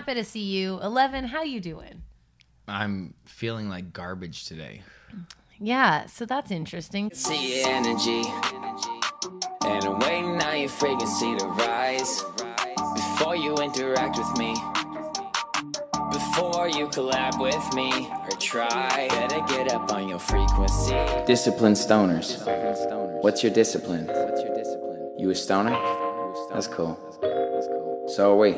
happy to see you. Eleven, how you doing? I'm feeling like garbage today. Yeah, so that's interesting. See your energy. And I'm waiting now your frequency to rise. Before you interact with me. Before you collab with me or try. Better get up on your frequency. Discipline stoners. What's your discipline? You a stoner? That's cool. So are we.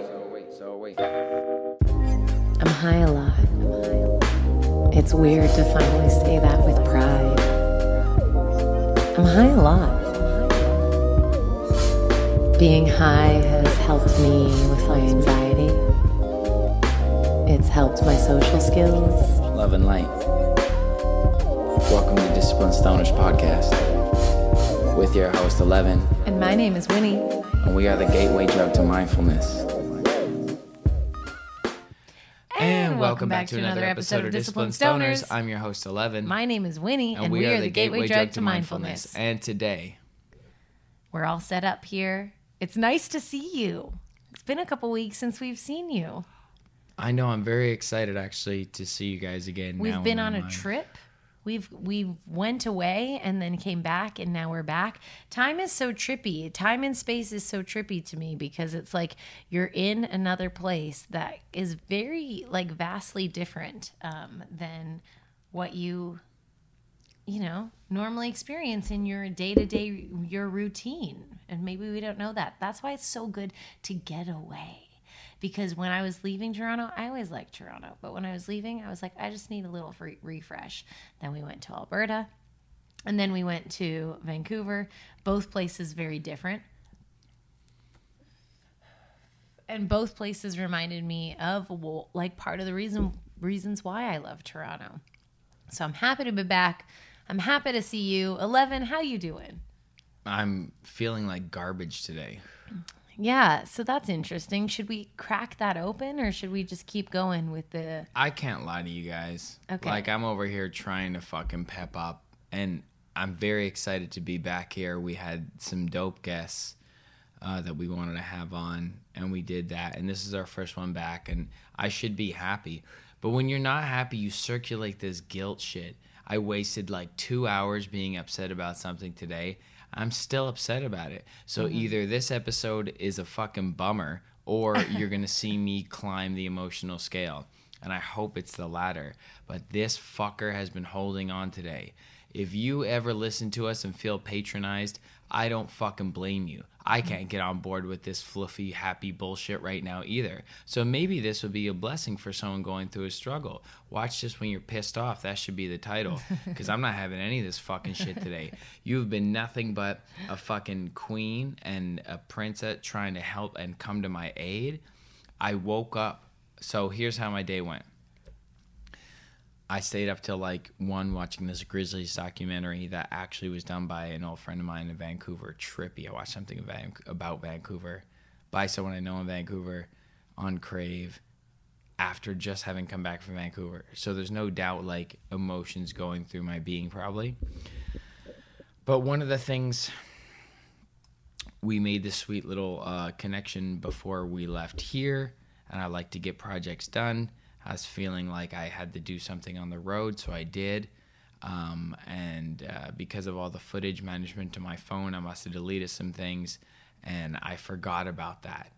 So are we. I'm high a lot. It's weird to finally say that with pride. I'm high a lot. Being high has helped me with my anxiety. It's helped my social skills. Love and light. Welcome to Discipline Stoners Podcast with your host Eleven, And my name is Winnie. and we are the gateway drug to mindfulness. And welcome back to another episode of Discipline Stoners. I'm your host, Eleven. My name is Winnie, and, we, are the gateway drug to mindfulness. And today, We're all set up here. It's nice to see you. It's been a couple weeks since we've seen you. I know I'm very excited actually to see you guys again. We've been on a mind. trip. We've we've went away and then came back and now we're back. Time is so trippy. Time and space is so trippy to me because it's like you're in another place that is very like vastly different um, than what you you know normally experience in your day-to-day your routine and maybe we don't know that that's why it's so good to get away because when i was leaving toronto i always liked toronto but when i was leaving i was like i just need a little free refresh. Then we went to alberta and then we went to vancouver. Both places very different. And both places reminded me of well, like part of the reason reasons why i love toronto. So i'm happy to be back. I'm happy to see you. 11 how you doing? I'm feeling like garbage today. Yeah so that's interesting should we crack that open or should we just keep going with the I can't lie to you guys. Okay. Like I'm over here trying to fucking pep up, and I'm very excited to be back here. We had some dope guests uh, that we wanted to have on, and we did that. And this is our first one back, and I should be happy. But when you're not happy, you circulate this guilt shit. I wasted like two hours being upset about something today. I'm still upset about it. So mm-hmm. either this episode is a fucking bummer, or you're gonna see me climb the emotional scale. And I hope it's the latter. But this fucker has been holding on today. If you ever listen to us and feel patronized, I don't fucking blame you. I mm-hmm. can't get on board with this fluffy, happy bullshit right now either. So maybe this would be a blessing for someone going through a struggle. Watch this when you're pissed off. That should be the title. Because I'm not having any of this fucking shit today. You've been nothing but a fucking queen and a princess trying to help and come to my aid. I woke up. So here's how my day went. I stayed up till like one watching this Grizzlies documentary that actually was done by an old friend of mine in Vancouver. Trippy. I watched something about Vancouver by someone I know in Vancouver on Crave after just having come back from Vancouver. So there's no doubt like emotions going through my being probably. But one of the things we made this sweet little uh, connection before we left here, and I like to get projects done. I was feeling like I had to do something on the road, so I did. Um, and uh, because of all the footage management to my phone, I must have deleted some things, and I forgot about that.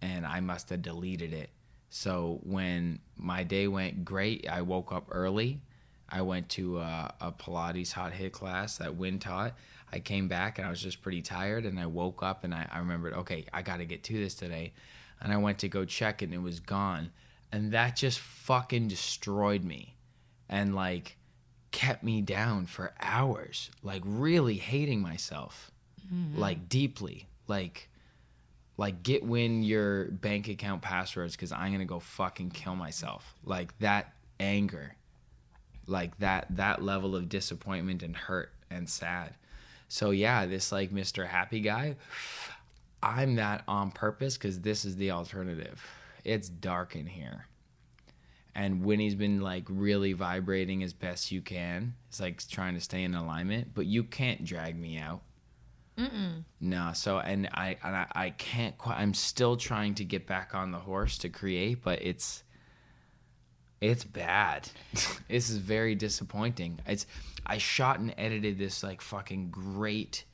And I must have deleted it. So when my day went great, I woke up early. I went to a, a Pilates hot HIIT class that Win taught. I came back and I was just pretty tired, and I woke up and I, I remembered, okay, I got to get to this today. And I went to go check and it was gone. And that just fucking destroyed me and like kept me down for hours, like really hating myself, mm-hmm. like deeply, like like get win your bank account passwords because I'm gonna go fucking kill myself. Like that anger, like that that level of disappointment and hurt and sad. So yeah, this like Mr. Happy guy, I'm that on purpose because this is the alternative. It's dark in here. And Winnie's been like really vibrating as best you can. It's like trying to stay in alignment, but you can't drag me out. No, so and I and I, I can't quite. I'm still trying to get back on the horse to create, but it's it's bad. this is very disappointing. It's I shot and edited this like fucking great,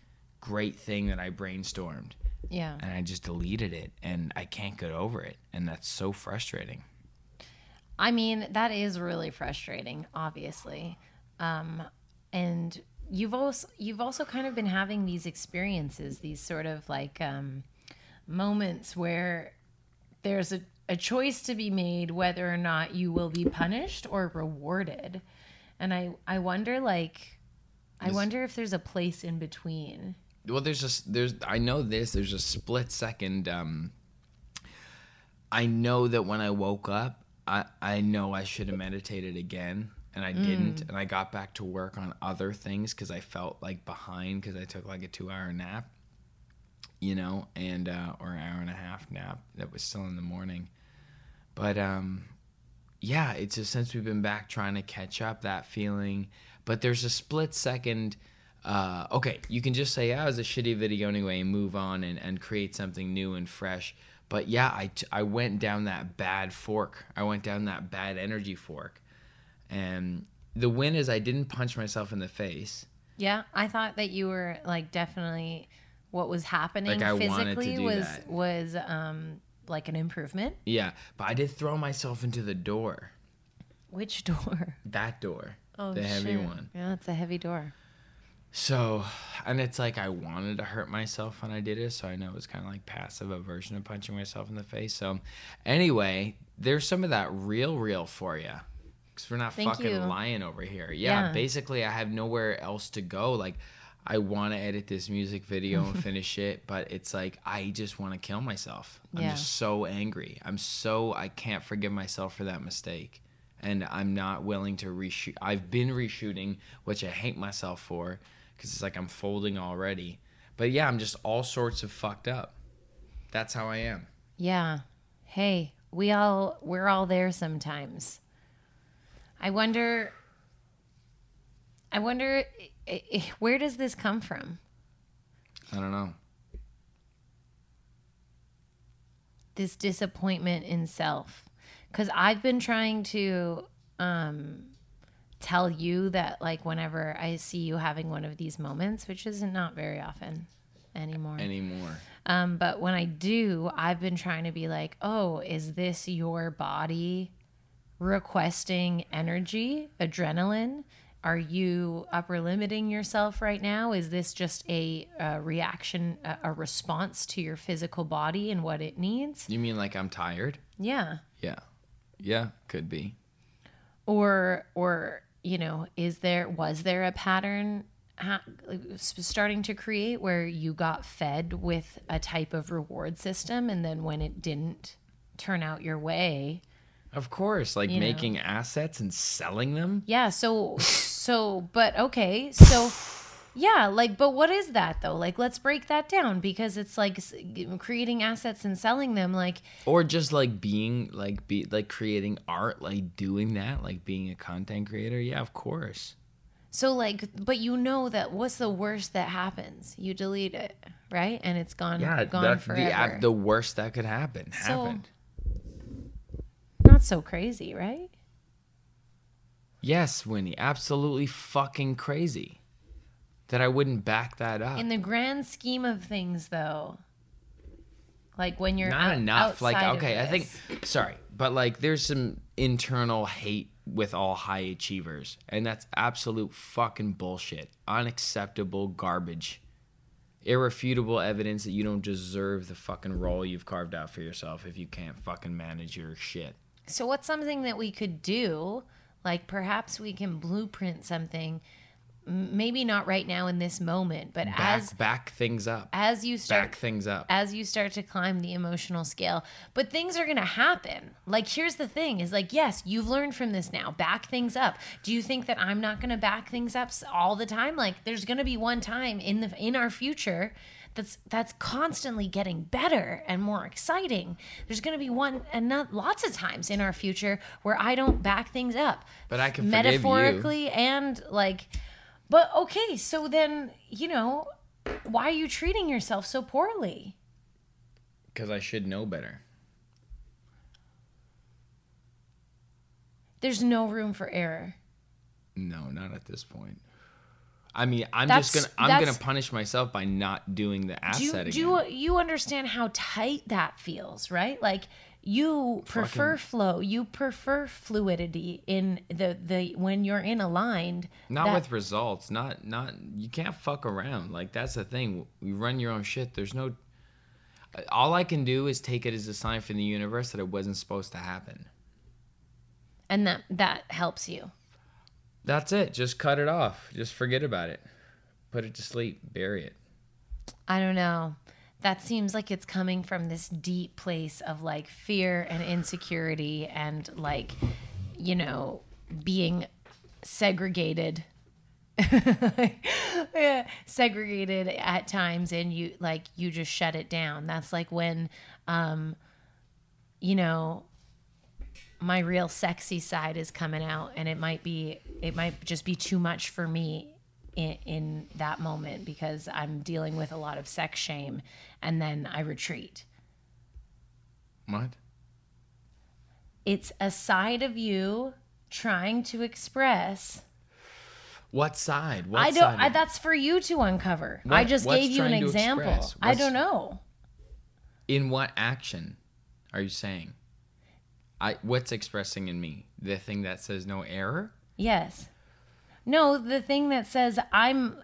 great thing that I brainstormed, Yeah. and I just deleted it, and I can't get over it, and that's so frustrating. I mean, that is really frustrating, obviously. Um, and you've also you've also kind of been having these experiences, these sort of like um, moments where there's a, a choice to be made whether or not you will be punished or rewarded. And I I wonder like I wonder if there's a place in between. Well there's just there's i know this there's a split second um i know that when i woke up i i know i should have meditated again and i didn't and i got back to work on other things because i felt like behind because i took like a two hour nap you know and uh or an hour and a half nap that was still in the morning but um yeah, it's just since we've been back trying to catch up that feeling. But there's a split second. Uh, okay, you can just say, yeah, it was a shitty video anyway and move on and, and create something new and fresh. But yeah, I, t- I went down that bad fork. I went down that bad energy fork. And the win is I didn't punch myself in the face. Yeah, I thought that you were like definitely what was happening Like, I wanted to physically was that. was um like an improvement. Yeah, but I did throw myself into the door. Which door? That door. Oh, the heavy shit. one. Yeah, it's a heavy door. So, and it's like I wanted to hurt myself when I did it, so I know it's kind of like passive aversion of punching myself in the face. So, anyway, there's some of that real, real for you, because we're not Thank fucking you. lying over here. Yeah, Yeah. basically, I have nowhere else to go. Like, I want to edit this music video and finish it, but it's like I just want to kill myself. I'm just so angry. I'm so I can't forgive myself for that mistake. And I'm not willing to reshoot. I've been reshooting, which I hate myself for because it's like I'm folding already. But yeah, I'm just all sorts of fucked up. That's how I am. Yeah. Hey, we all we're all there sometimes. I wonder I wonder where does this come from? I don't know. This disappointment in self. Cuz I've been trying to um tell you that like whenever I see you having one of these moments, which is not very often anymore. Anymore. Um, but when I do, I've been trying to be like, oh, is this your body requesting energy, adrenaline? Are you upper limiting yourself right now? Is this just a, a reaction, a, a response to your physical body and what it needs? You mean like I'm tired? Yeah. Yeah. Yeah, could be. Or, or you know, is there was there a pattern ha- starting to create where you got fed with a type of reward system, and then when it didn't turn out your way, Of course, like You know. making assets and selling them. Yeah, so so but okay. So yeah, like but what is that though? Like let's break that down because it's like creating assets and selling them like or just like being like be like creating art like doing that like being a content creator yeah of course so like but you know that what's the worst that happens? You delete it, right? And it's gone yeah gone that's forever. the ab- the worst that could happen happened Not so crazy, right? yes winnie absolutely fucking crazy that i wouldn't back that up In the grand scheme of things though. Like when you're not out- enough like okay i think sorry but like there's some internal hate with all high achievers and that's absolute fucking bullshit unacceptable garbage irrefutable evidence that you don't deserve the fucking role you've carved out for yourself if you can't fucking manage your shit So what's something that we could do? Like perhaps we can blueprint something. Maybe not right now in this moment, but back as back things up as you start back things up as you start to climb the emotional scale. But things are going to happen. Like here's the thing is like yes, you've learned from this now. Back things up. Do you think that I'm not going to back things up all the time? Like there's going to be one time in the in our future that's that's constantly getting better and more exciting. There's going to be one and not lots of times in our future where I don't back things up. But I can metaphorically and like but okay, so then, you know, why are you treating yourself so poorly? Because I should know better. There's no room for error. No, not at this point. I mean, I'm That's- just gonna I'm gonna punish myself by not doing the Do asset you, again. do you, you understand how tight that feels, right? Like you prefer flow, you prefer fluidity in the the when you're in aligned. not that- with results. Not not you can't fuck around. Like that's the thing. You run your own shit. There's no. All I can do is take it as a sign from the universe that it wasn't supposed to happen. and that that helps you. That's it. Just cut it off. Just forget about it. Put it to sleep. Bury it. I don't know. That seems like it's coming from this deep place of like fear and insecurity and like, you know, being segregated. Yeah, segregated at times and you like you just shut it down. That's like when um you know my real sexy side is coming out and it might be it might just be too much for me in, in that moment because I'm dealing with a lot of sex shame and then I retreat. What? It's a side of you trying to express. What side? What I don't. side I, that's for you to uncover. I just gave you an example. I don't know. In what action are you saying? I what's expressing in me? The thing that says no error? Yes. No, the thing that says I'm.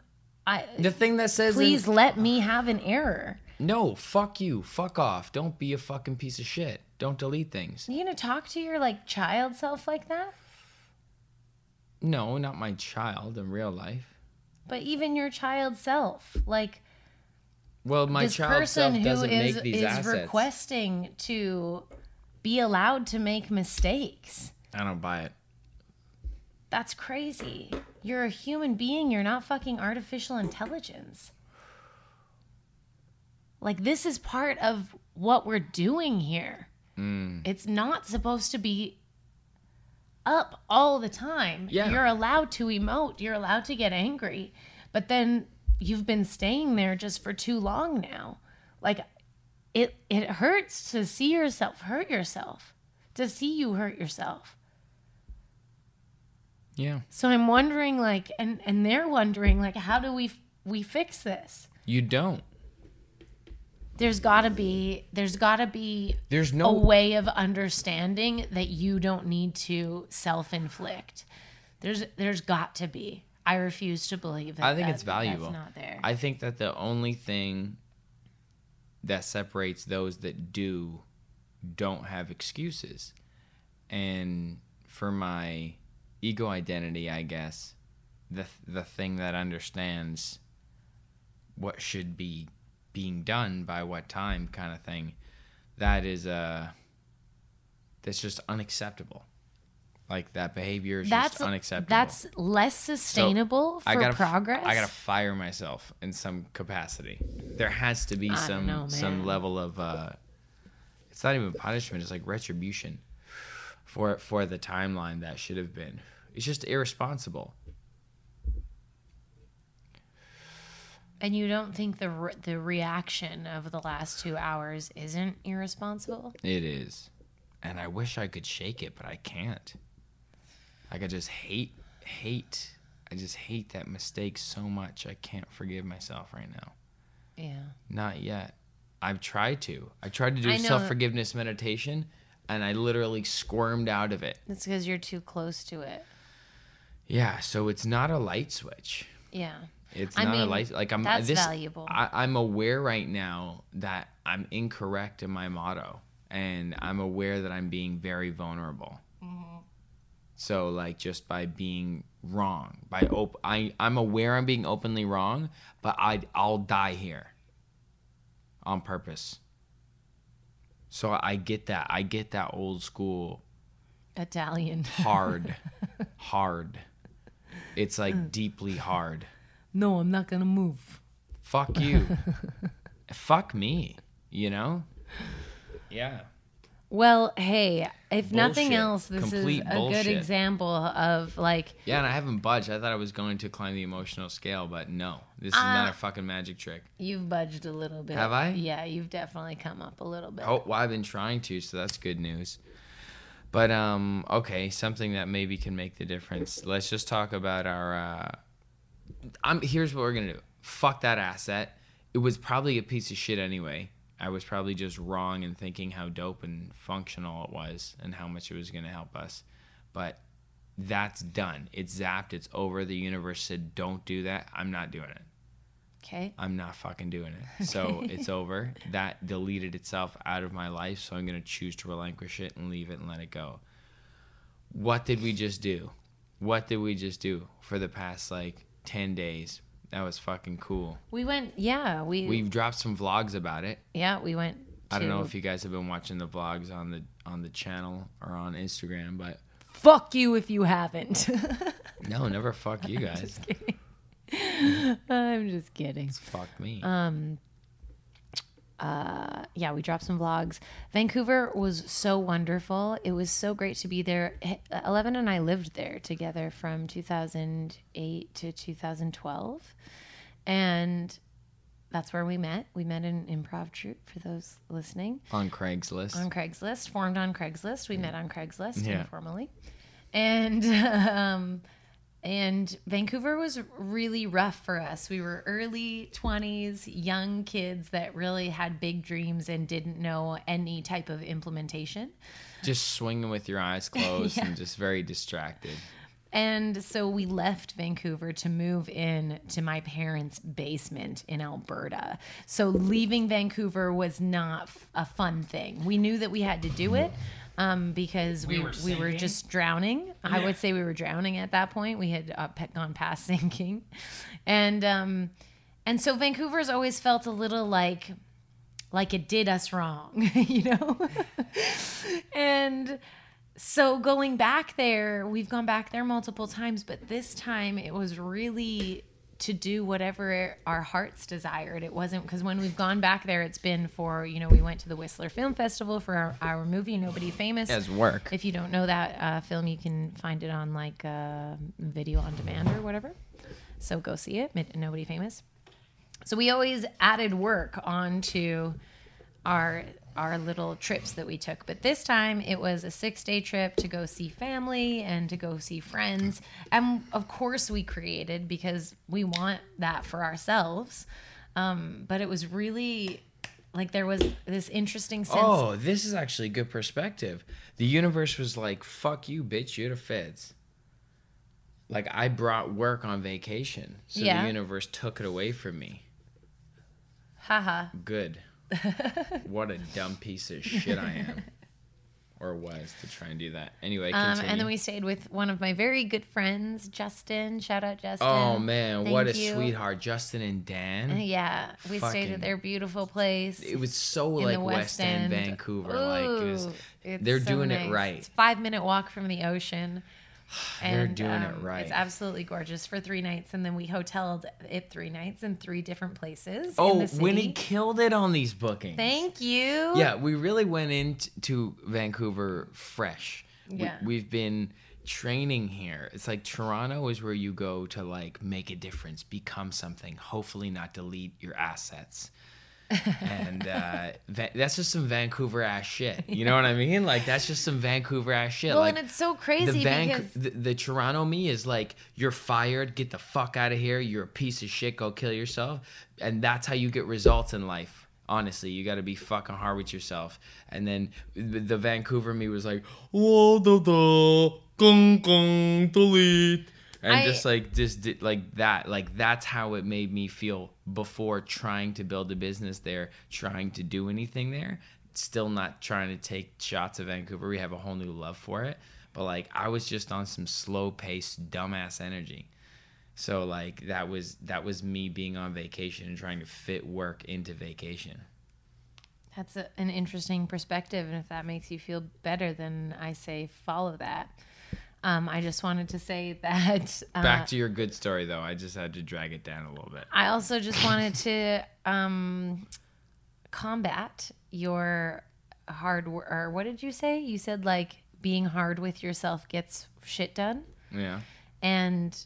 I The thing that says in- please let me have an error. No, fuck you. Fuck off. Don't be a fucking piece of shit. Don't delete things. You gonna talk to your like child self like that? No, not my child in real life. But even your child self, like Well, my this child person self doesn't is make these is assets. requesting to be allowed to make mistakes. I don't buy it. That's crazy. You're a human being. You're not fucking artificial intelligence. Like, this is part of what we're doing here. Mm. It's not supposed to be up all the time. Yeah. You're allowed to emote, you're allowed to get angry, but then you've been staying there just for too long now. Like, it, it hurts to see yourself hurt yourself, to see you hurt yourself. Yeah. So I'm wondering, like, and and they're wondering, like, how do we we fix this? You don't. There's got to be there's got to be There's no a way of understanding that you don't need to self-inflict. There's there's got to be. I refuse to believe that. I think that- it's valuable. Not there. I think that the only thing that separates those that do don't have excuses. And for my ego identity, I guess, the the thing that understands what should be being done by what time kind of thing, that is uh that's just unacceptable. Like that behavior is that's just unacceptable. That's less sustainable for I gotta, progress. I gotta fire myself in some capacity. There has to be I some know, some level of uh, it's not even punishment. It's like retribution for for the timeline that should have been. It's just irresponsible. and you don't think the re- the reaction of the last two hours isn't irresponsible? It is, and I wish I could shake it, but I can't. Like I just hate hate. I just hate that mistake so much. I can't forgive myself right now. Yeah. Not yet. I've tried to. I tried to do self forgiveness meditation and I literally squirmed out of it. It's because you're too close to it. Yeah, so it's not a light switch. Yeah. It's I not a light like I'm that's this, valuable. I, I'm aware right now that I'm incorrect in my motto and I'm aware that I'm being very vulnerable. Mm-hmm. So like just by being wrong, by op- I I'm aware I'm being openly wrong, but I I'll die here on purpose. So I get that. I get that old school Italian. hard hard. It's Mm. like deeply hard. no, I'm not gonna move. Fuck you. Fuck me, you know? Yeah. Well, hey, if nothing else, this Complete is a bullshit. good example of like Yeah, and I haven't budged. I thought I was going to climb the emotional scale, but no, this is not a fucking magic trick. you've budged a little bit. Have I? Yeah, you've definitely come up a little bit. Oh, well, I've been trying to, so that's good news. But um, okay, something that maybe can make the difference. Let's just talk about our. Uh, I'm here's what we're gonna do. Fuck that asset. It was probably a piece of shit anyway. I was probably just wrong in thinking how dope and functional it was and how much it was gonna help us. But that's done. It's zapped. It's over. The universe said, "Don't do that." I'm not doing it. Okay. I'm not fucking doing it. So it's over. That deleted itself out of my life. So I'm going to choose to relinquish it and leave it and let it go. What did we just do? What did we just do for the past like 10 days? That was fucking cool. We went. Yeah, we. We've dropped some vlogs about it. yeah, we went. I don't know if you guys have been watching the vlogs on the on the channel or on Instagram, but Fuck you if you haven't. no, never fuck you guys. I'm just kidding. Fuck me. Um, yeah, we dropped some vlogs. Vancouver was so wonderful. It was so great to be there. Eleven and I lived there together from 2008 to 2012, and that's where we met. We met in improv troupe for those listening on Craigslist. on Craigslist, formed on Craigslist. We met on Craigslist Yeah. informally, and um, and Vancouver was really rough for us. We were early twenties, young kids that really had big dreams and didn't know any type of implementation. just swinging with your eyes closed and just very distracted. And so we left Vancouver to move in to my parents' basement in Alberta. So leaving Vancouver was not a fun thing. We knew that we had to do it um, because we, we, were were, just drowning. I would say we were drowning at that point. We had uh, gone past sinking. And um, and so Vancouver's always felt a little like like it did us wrong, you know? and so going back there, we've gone back there multiple times, but this time it was really to do whatever our hearts desired. It wasn't because when we've gone back there, it's been for, you know, we went to the Whistler Film Festival for our, our movie, Nobody Famous. As work. If you don't know that uh, film, you can find it on like uh, video on demand or whatever. So go see it. Nobody famous. So we always added work onto our our little trips that we took, but this time it was a six day trip to go see family and to go see friends, and of course we created because we want that for ourselves. Um, but it was really like there was this interesting sense. Oh, this is actually good perspective. The universe was like, "Fuck you, bitch. You're the feds." Like I brought work on vacation, so Yeah. the universe took it away from me. Haha. Good. what a dumb piece of shit I am, or was to try and do that. Anyway, Um, and then we stayed with one of my very good friends, Justin. Shout out Justin. Oh man, what a you. sweetheart, Justin and Dan. Yeah, we stayed at their beautiful place. It was so like the West End, Vancouver. like it was, it's they're so doing nice. it right. It's five minute walk from the ocean. And, doing it um, right. It's absolutely gorgeous for three nights, and then we hoteled it three nights in three different places. in Oh, the city. Winnie killed it on these bookings. Thank you. Yeah, we really went into Vancouver fresh. Yeah. We, we've been training here. It's like Toronto is where you go to like make a difference, become something, hopefully not delete your assets. And uh, Va- that's just some Vancouver ass shit. You know what I mean? Like that's just some Vancouver ass shit. Well, like, and it's so the, crazy Van- because the, the Toronto me is like, you're fired, get the fuck out of here, you're a piece of shit, go kill yourself. And that's how you get results in life. Honestly, you got to be fucking hard with yourself. And then the the Vancouver me was like, whoa, da, da, gung, gung, delete. And I- just like, just did, like that. Like, that's how it made me feel before trying to build a business there, trying to do anything there. Still not trying to take shots of Vancouver. We have a whole new love for it. But like, I was just on some slow paced, dumbass energy. So like that was that was me being on vacation and trying to fit work into vacation. That's a, an interesting perspective, and if that makes you feel better, then I say follow that. Um, I just wanted to say that. Uh, Back to your good story though. I just had to drag it down a little bit. I also just wanted to um, combat your hard wor- or what did you say? You said like being hard with yourself gets shit done. Yeah. And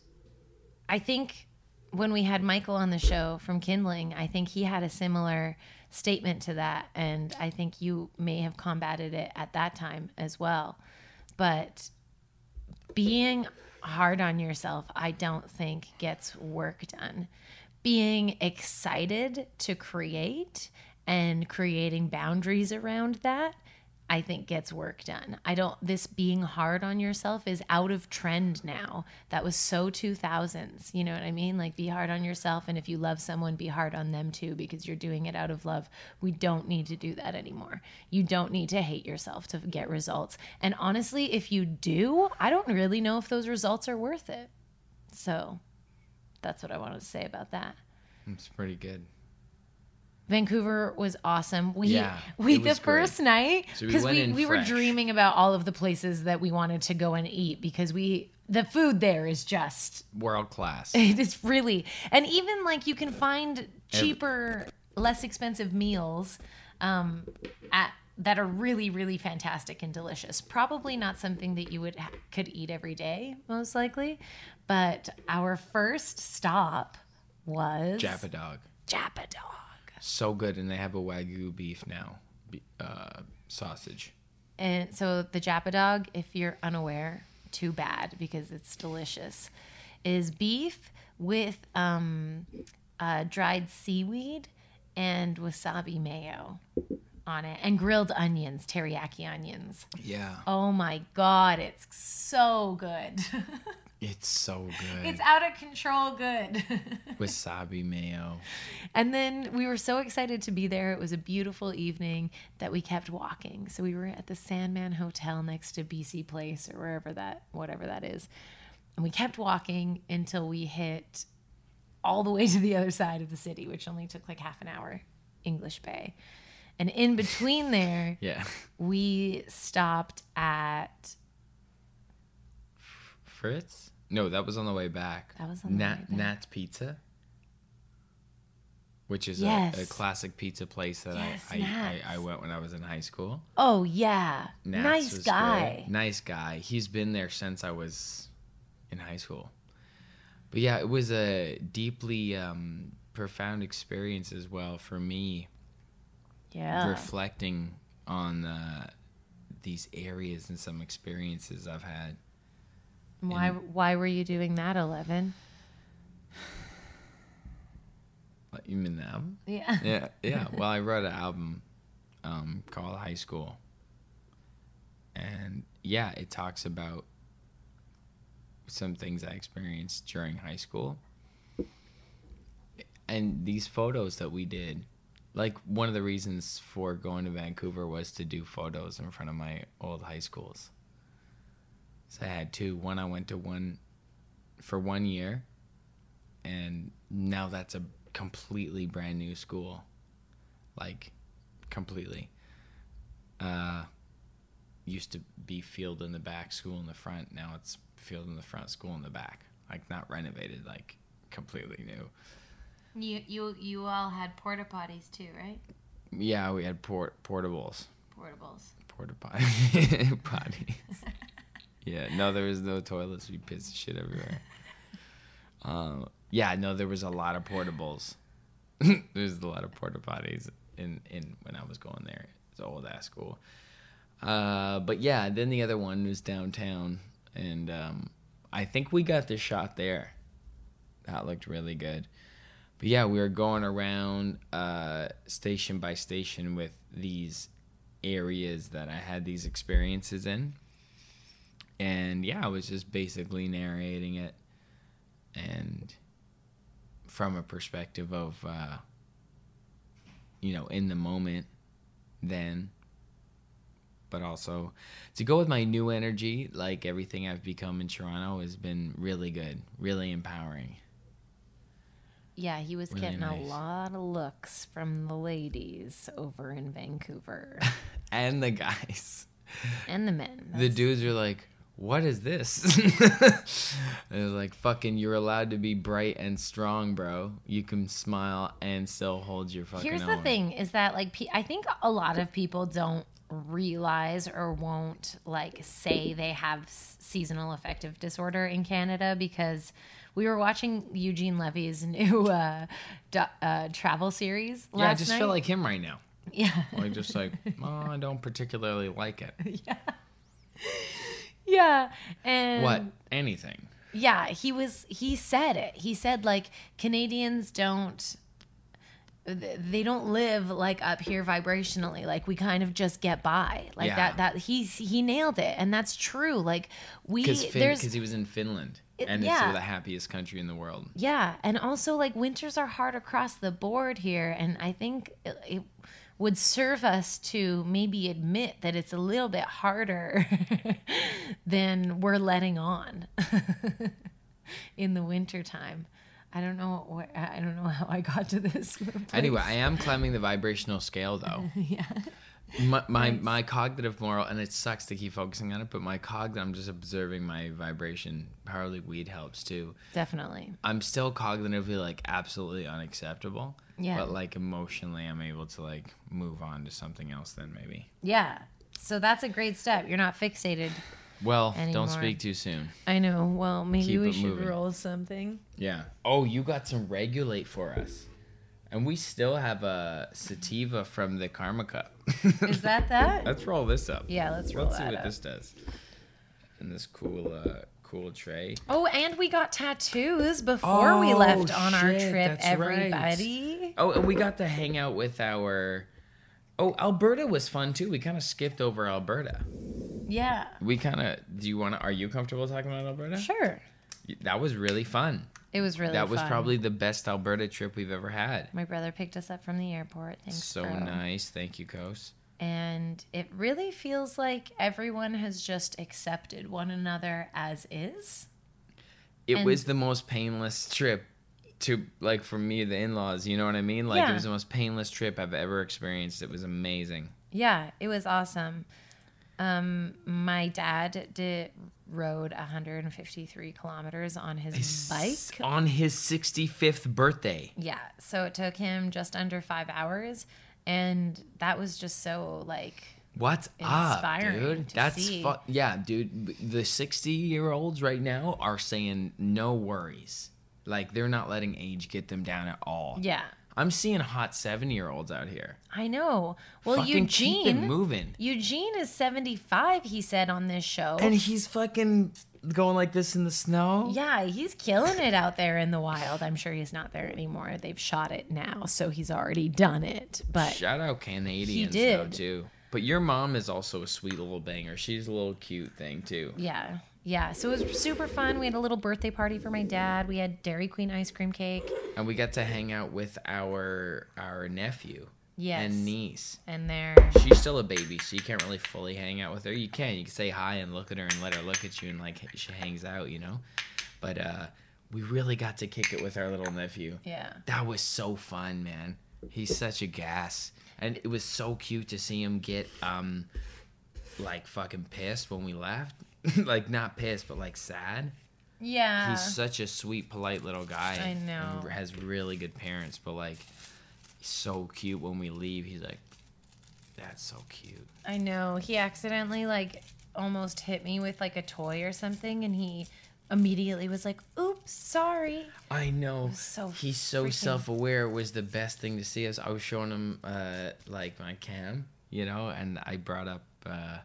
I think when we had Michael on the show from Kindling, I think he had a similar statement to that. And I think you may have combated it at that time as well. But being hard on yourself, I don't think gets work done. Being excited to create and creating boundaries around that, I think gets work done. I don't, this being hard on yourself is out of trend now. That was so 2000s. You know what I mean? Like, be hard on yourself. And if you love someone, be hard on them too, because you're doing it out of love. We don't need to do that anymore. You don't need to hate yourself to get results. And honestly, if you do, I don't really know if those results are worth it. So that's what I wanted to say about that. It's pretty good. Vancouver was awesome. We Yeah, we the was great. first night So we because we, we, were dreaming about all of the places that we wanted to go and eat because we the food there is just World class. it is really and even like you can find cheaper, less expensive meals um, at that are really really fantastic and delicious. Probably not something that you would could eat every day, most likely. But our first stop was Japa dog. Japa Dog. So good. And they have a Wagyu beef now. Uh, sausage. And so the Japa dog, if you're unaware, too bad because it's delicious, is beef with um, uh, dried seaweed and wasabi mayo on it and grilled onions, teriyaki onions. Yeah. Oh my God, it's so good. It's so good. it's out of control good. Wasabi mayo. And then we were so excited to be there. It was a beautiful evening that we kept walking. So we were at the Sandman Hotel next to BC Place or wherever that, whatever that is. And we kept walking until we hit all the way to the other side of the city, which only took like half an hour, English Bay. And in between there, Yeah. we stopped at Fritz? No, that was on the way back. That was on the Nat, way back. Nat's Pizza, which is a, a classic pizza place that Yes, I, I, Nat's. I I went when I was in high school. Oh yeah, Nat's nice was guy. good. Nice guy. He's been there since I was in high school. But yeah, it was a deeply um, profound experience as well for me, Yeah, reflecting on uh, these areas and some experiences I've had. Why why were you doing that, Eleven? What, You mean the album? Yeah. yeah, yeah. Well, I wrote an album um, called High School, and yeah, it talks about some things I experienced during high school, and these photos that we did. Like one of the reasons for going to Vancouver was to do photos in front of my old high schools. So I had two. One I went to one for one year, and now that's a completely brand new school like completely uh used to be field in the back school in the front now it's field in the front school in the back like not renovated like completely new You you you all had porta potties too, right? yeah we had port portables Portables. porta potty potties yeah no there was no toilets. We pissed shit everywhere. Um yeah no there was a lot of portables. There's a lot of porta potties in in when i was going there. It's old ass school. Uh but yeah then the other one was downtown and um i think we got the shot there. That looked really good. But yeah we were going around uh station by station with these areas that I had these experiences in. And yeah, I was just basically narrating it and from a perspective of uh you know, in the moment then but also to go with my new energy, like everything I've become in Toronto has been really good, really empowering. Yeah, he was Really getting a lot of looks from the ladies over in Vancouver And the guys. and the men. the dudes are like, "What is this?" and it's like, "Fucking, you're allowed to be bright and strong, bro. You can smile and still hold your fucking." Here's own. the thing: is that like I think a lot of people don't realize or won't like say they have seasonal affective disorder in Canada because we were watching Eugene Levy's new uh, do- uh, travel series last Yeah, I just night. feel like him right now. yeah, Like just like, oh, I don't particularly like it. yeah, and What? Anything. Yeah, he was. He said it. He said like Canadians don't. They don't live like up here vibrationally. Like we kind of just get by like Yeah. that. That he's he nailed it, and that's true. Like we Because there's he was in Finland, It- and yeah. it's the happiest country in the world. yeah, and also like winters are hard across the board here, and I think it, it would serve us to maybe admit that it's a little bit harder than we're letting on in the wintertime. I don't know what I don't know how I got to this. Anyway. I am climbing the vibrational scale though. yeah. My my, my cognitive moral, and it sucks to keep focusing on it, but my cog, I'm just observing my vibration. Probably weed helps too. definitely. I'm still cognitively like absolutely unacceptable. Yeah. But like emotionally, I'm able to like move on to something else. Then maybe. Yeah. So that's a great step. You're not fixated. Well, Anymore. don't speak too soon. I know. Well, maybe Keep we should moving. roll something. Yeah. Oh, you got some regulate for us. And we still have a sativa from the Karma Cup. Is that that? Let's roll this up. Yeah, let's roll Let's see what up. this does. And this cool, uh, cool tray. Oh, and we got tattoos before we oh, left Oh, on our trip, that's right. everybody. Oh, and we got to hang out with our. Oh, Alberta was fun too. We kind of skipped over Alberta. Yeah. We kind of. Do you want to? Are you comfortable talking about Alberta? Sure. That was really fun. It was really that was probably the best Alberta trip we've ever had. my brother picked us up from the airport. Thanks, so bro. nice. Thank you, Kos. And it really feels like everyone has just accepted one another as is. It And- was the most painless trip to like for me the in-laws you know what i mean like Yeah. it was the most painless trip i've ever experienced it was amazing Yeah, it was awesome. Um, my dad did rode 153 kilometers on his bike. on his 65th birthday Yeah, so it took him just under five hours, and that was just so like what's up Inspiring dude to that's see. fu- yeah dude the 60 year olds right now are saying no worries like they're not letting age get them down at all yeah. I'm seeing hot seven year olds out here I know. Well, Fucking Eugene, moving Eugene is 75. He said on this show. and he's fucking going like this in the snow yeah, he's killing it out there in the wild. I'm sure he's not there anymore. They've shot it now, so he's already done it. But Shout out Canadians though did. too. But your mom is also a sweet little banger. She's a little cute thing too. Yeah. Yeah. So it was super fun. We had a little birthday party for my dad. We had Dairy Queen ice cream cake. And we got to hang out with our our nephew Yes. and niece. And there. She's still a baby, so you can't really fully hang out with her. You can. You can say hi and look at her and let her look at you and like she hangs out, you know. But uh we really got to kick it with our little nephew. Yeah. That was so fun, man. He's such a gas. And it was so cute to see him get um like fucking pissed when we left. like not pissed, but like sad. Yeah. He's such a sweet, polite little guy. I know. And has really good parents, but like he's so cute when we leave. He's like that's so cute. I know. He accidentally like almost hit me with like a toy or something, and he immediately was like, "Oops, sorry." I know. so He's so freaking- self-aware. It was the best thing to see. Us. I was showing him uh, like my cam, you know, and I brought up uh,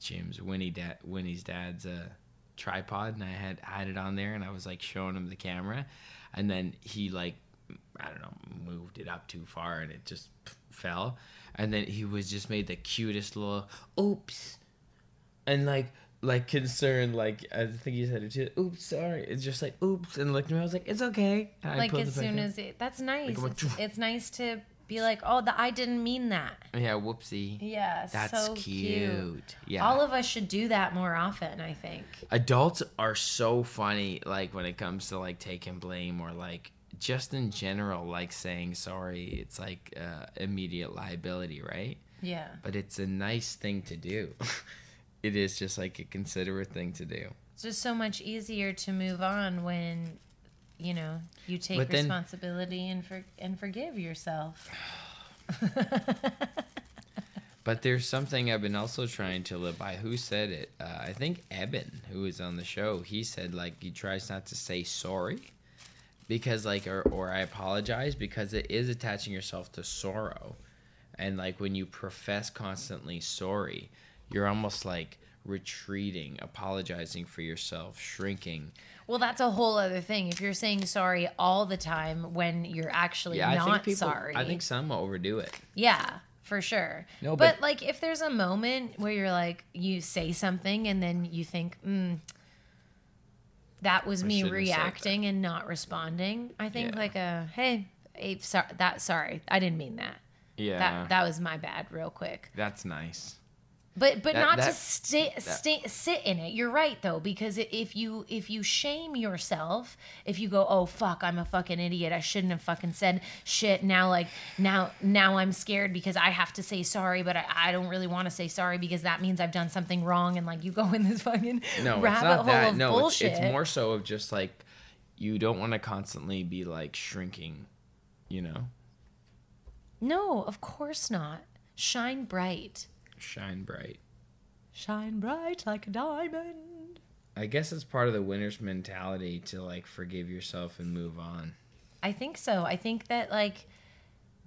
Jim's Winnie dad, Winnie's dad's uh, tripod, and I had had it on there, and I was like showing him the camera, and then he like I don't know moved it up too far, and it just fell, and then he was just made the cutest little oops, and like like concerned, like I think he said it too. Oops, sorry. It's just like oops, and looked at me. I was like, it's okay. Like as soon as it, that's nice. Went, It's, it's nice to be like, "Oh, the, I didn't mean that." yeah, whoopsie. Yeah, That's so cute. Yeah. All of us should do that more often. I think. Adults are so funny, like when it comes to like taking blame or like just in general, like saying sorry. It's like uh, immediate liability, right? Yeah. But it's a nice thing to do. it is just like a considerate thing to do. It's just so much easier to move on when you know you take But then- responsibility and for and forgive yourself. But there's something I've been also trying to live by. Who said it? Uh, I think Eben, who was on the show, he said like he tries not to say sorry because like or or I apologize because it is attaching yourself to sorrow. And like when you profess constantly sorry, you're almost like retreating, apologizing for yourself, shrinking. Well, that's a whole other thing. If you're saying sorry all the time when you're actually Yeah, I not think people sorry. I think some will overdo it. Yeah, for sure. No, but, but- like if there's a moment where you're like you say something and then you think, mm, that was me shouldn't have said that. reacting and not responding. I think Yeah. like a hey, Abe, sorry, that sorry, I didn't mean that. Yeah. That that was my bad, real quick. that's nice. But but That- not to that- stay, stay sit in it. You're right though because if you if you shame yourself, if you go, "Oh fuck, I'm a fucking idiot. I shouldn't have fucking said shit." Now like now now I'm scared because I have to say sorry, but I, I don't really want to say sorry because that means I've done something wrong and like you go in this fucking No, it's rabbit not hole that. of No, it's, it's more so of just like you don't want to constantly be like shrinking, you know? No, of course not. Shine bright. Shine bright. Shine bright like a diamond. I guess it's part of the winner's mentality to like forgive yourself and move on. I think so. I think that like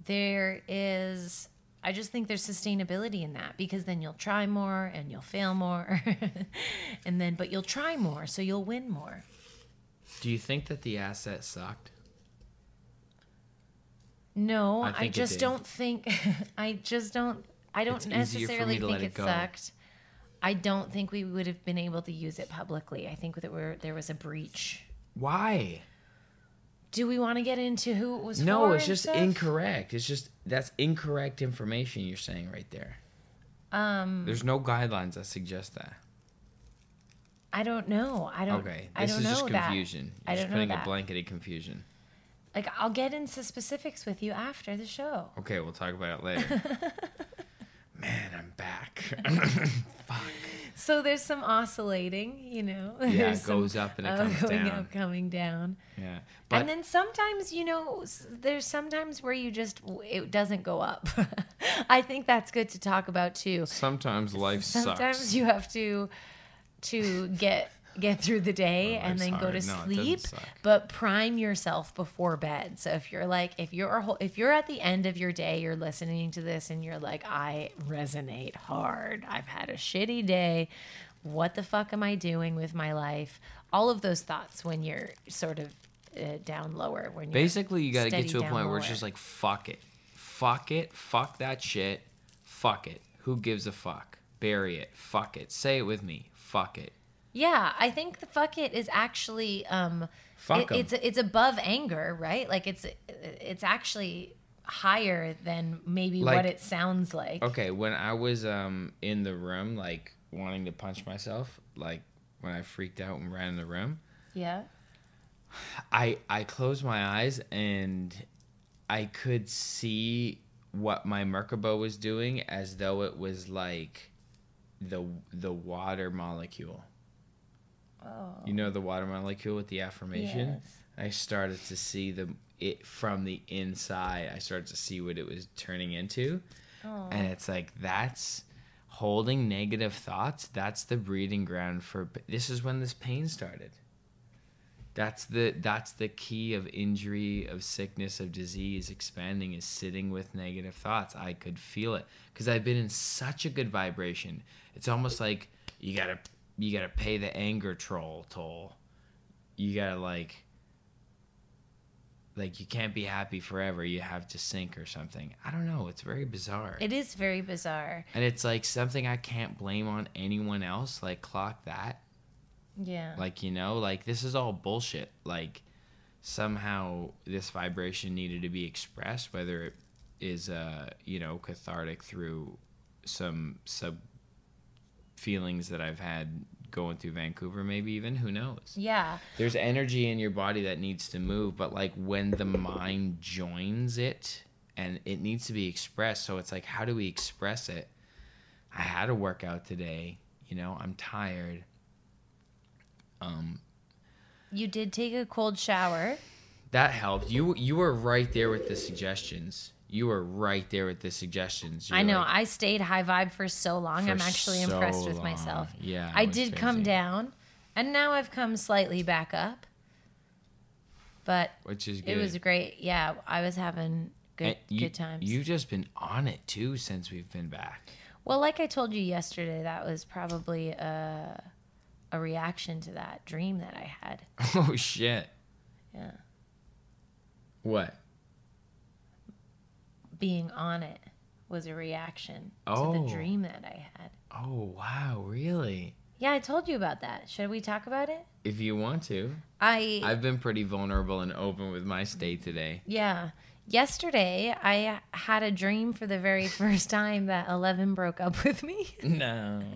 there is I just think there's sustainability in that because then you'll try more and you'll fail more. and then but you'll try more so you'll win more. Do you think that the asset sucked? No, I I, just don't think I just don't I don't It's necessarily think it it sucked. I don't think we would have been able to use it publicly. I think that we're, there was a breach. Why? Do we want to get into who it was for? No, it's just stuff? incorrect. It's just that's incorrect information you're saying right there. Um, There's no guidelines that suggest that. I don't know. I don't. Okay, I this don't is know just that. confusion. You're I just don't know putting that. a blanketed confusion. Like I'll get into specifics with you after the show. Okay, we'll talk about it later. Man, I'm back. So there's some oscillating, you know. Yeah, it some, goes up and it uh, comes going down. up, coming down. yeah, but and then sometimes, you know, there's sometimes where you just it doesn't go up. I think that's good to talk about too. sometimes life Sometimes sucks. Sometimes you have to to get get through the day and then go to. No, sleep but prime yourself before bed so if you're like if you're whole, if you're at the end of your day you're listening to this and you're like i resonate hard i've had a shitty day what the fuck am i doing with my life all of those thoughts when you're sort of uh, down lower when you're Basically, you got to get to a point where it's just like fuck it, fuck it, fuck that shit, fuck it. Who gives a fuck? Bury it. Fuck it. Say it with me. Fuck it. Yeah, I think the fuck it is actually um Fuck it- it's it's above anger, right? Like it's it's actually higher than maybe Like- what it sounds like. Okay, when I was um in the room, like wanting to punch myself, like when I freaked out and ran in the room, Yeah. I I closed my eyes and I could see what my Merkaba was doing as though it was like the the water molecule. Oh. You know oh. the water molecule with the affirmation? Yes. I started to see the it from the inside. I started to see what it was turning into. Oh. And it's like that's holding negative thoughts, that's the breeding ground for this is when this pain started. That's the that's the key of injury, of sickness, of disease expanding is sitting with negative thoughts. I could feel it because I've been in such a good vibration. It's almost like you gotta you gotta pay the anger troll toll. You gotta like like you can't be happy forever. You have to sink or something. I don't know. It's very bizarre. It is very bizarre. and it's like something I can't blame on anyone else. Like clock that. Yeah. Like, you know, like this is all bullshit. Like somehow this vibration needed to be expressed, whether it is uh, you know, cathartic through some sub feelings that I've had going through Vancouver, maybe even, who knows? yeah. There's energy in your body that needs to move, but like when the mind joins it and it needs to be expressed, so it's like how do we express it? I had a workout today, you know, I'm tired. Um You did take a cold shower. that helped. You you were right there with the suggestions. You were right there with the suggestions. I You're know. like, I stayed high vibe for so long. For I'm actually so impressed with long. myself. Yeah, I did come down, and now I've come slightly back up. But which is good. it was great. Yeah, I was having good you, good times. You've just been on it too since we've been back. well, like I told you yesterday, that was probably a a reaction to that dream that I had. Oh shit! Yeah, What? Being on it was a reaction to Oh. the dream that I had. Oh wow! Really? Yeah, I told you about that. Should we talk about it? If you want to, I I've been pretty vulnerable and open with my state today. Yeah. Yesterday, I had a dream for the very first time that Eleven broke up with me. No.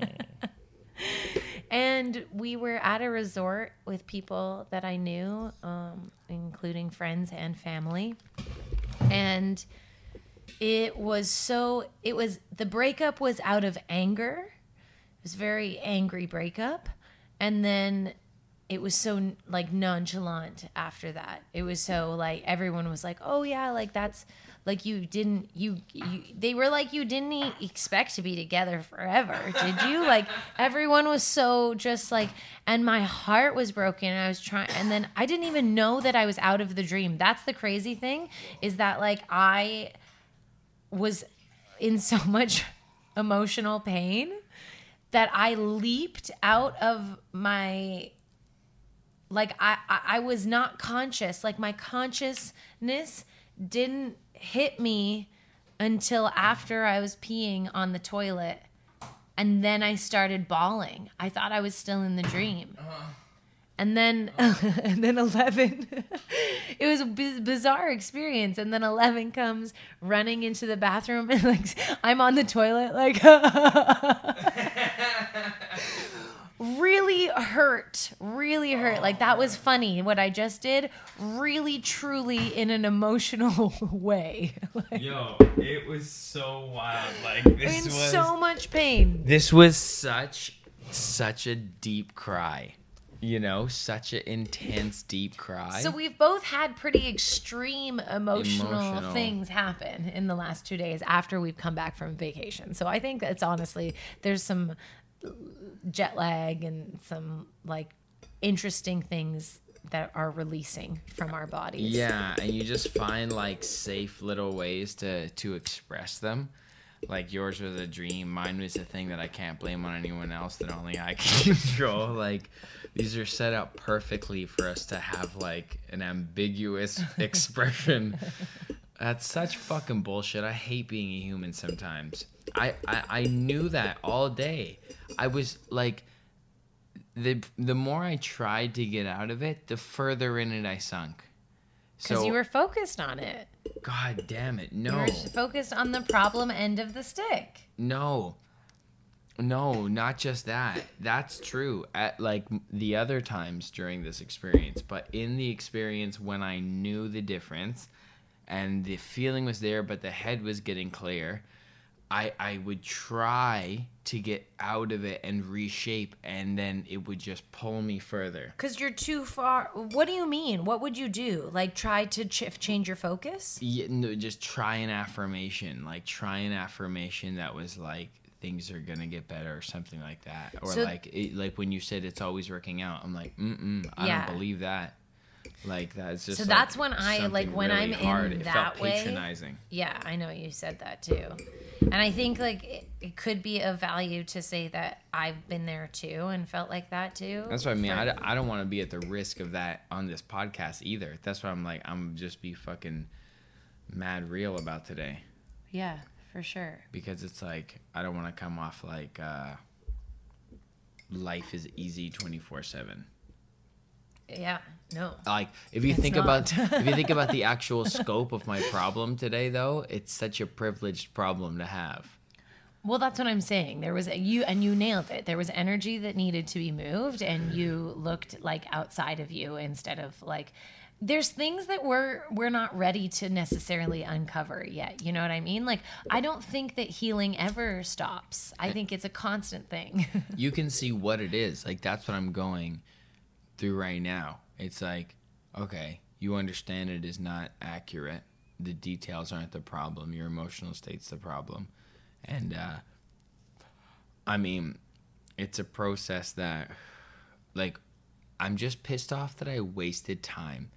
And we were at a resort with people that I knew, um, including friends and family. And it was so, it was, the breakup was out of anger. It was very angry breakup. And then it was so like nonchalant after that. It was so like everyone was like, "Oh yeah, like that's like you didn't you, you they were like you didn't e- expect to be together forever, did you?" Like everyone was so just like and my heart was broken. I was trying and then I didn't even know that I was out of the dream. That's the crazy thing is that like I was in so much emotional pain that I leaped out of my like I, I I was not conscious like my consciousness didn't hit me until after I was peeing on the toilet and then I started bawling. I thought I was still in the dream. Uh-huh. And then and then 11 it was a bizarre experience. And then 11 comes running into the bathroom and like I'm on the toilet like really hurt really hurt. Oh, like that was funny. What i just did really truly in an emotional way. Like, Yo, it was so wild. Like this in so much pain. This was such such a deep cry. You know, such an intense deep cry. so we've both had pretty extreme emotional, Emotional. things happen in the last two days after we've come back from vacation so i think it's honestly there's some jet lag and some like interesting things that are releasing from our bodies yeah, and you just find like safe little ways to to express them. Like yours was a dream, mine was a thing that I can't blame on anyone else that only I can control. Like these are set up perfectly for us to have like an ambiguous expression. That's such fucking bullshit. I hate being a human sometimes. I, I, I knew that all day. I was like the the more I tried to get out of it, the further in it I sunk. because So you were focused on it God damn it. No, you were focused on the problem end of the stick. No. No, not just that. That's true at like the other times during this experience, but in the experience when I knew the difference and the feeling was there but the head was getting clear, I I would try to get out of it and reshape and then it would just pull me further. Because you're too far. What do you mean? What would you do? Like try to ch- change your focus? Yeah, no, just try an affirmation, like try an affirmation that was like things are gonna get better or something like that, or So- like it, like when you said it's always working out. I'm like, mm mm, I Yeah. don't believe that. Like that's just. So like, that's when I- like, when I'm really in. It that felt way- patronizing. Yeah, I know you said that too. And I think like it, it could be of value to say that I've been there too and felt like that too. That's what I mean. I, I, don't want to be at the risk of that on this podcast either. That's what I'm like. I'm just be fucking mad real about today. yeah, for sure. because it's like I don't want to come off like uh, life is easy twenty four seven. Yeah, no. Like if you It's think not. about if you think about the actual scope of my problem today, though, it's such a privileged problem to have. Well, that's what I'm saying. There was a, you, and you nailed it. There was energy that needed to be moved, and you looked like outside of you instead of like. There's things that we're we're not ready to necessarily uncover yet. You know what I mean? Like I don't think that healing ever stops. I think it's a constant thing. You can see what it is. Like that's what I'm going through right now. It's like, okay, you understand it is not accurate. the details aren't the problem. Your emotional state's the problem. And uh I mean, it's a process that like I'm just pissed off that I wasted time.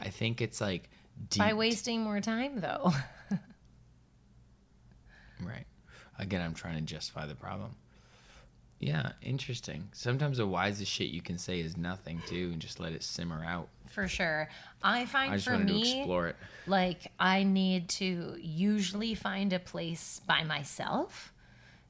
I think it's like deep By wasting more time, though. Right. Again, I'm trying to justify the problem. Yeah, interesting. Sometimes the wisest shit you can say is nothing too, and just let it simmer out. For sure. I find I just for wanted to me, explore it. like I need to usually find a place by myself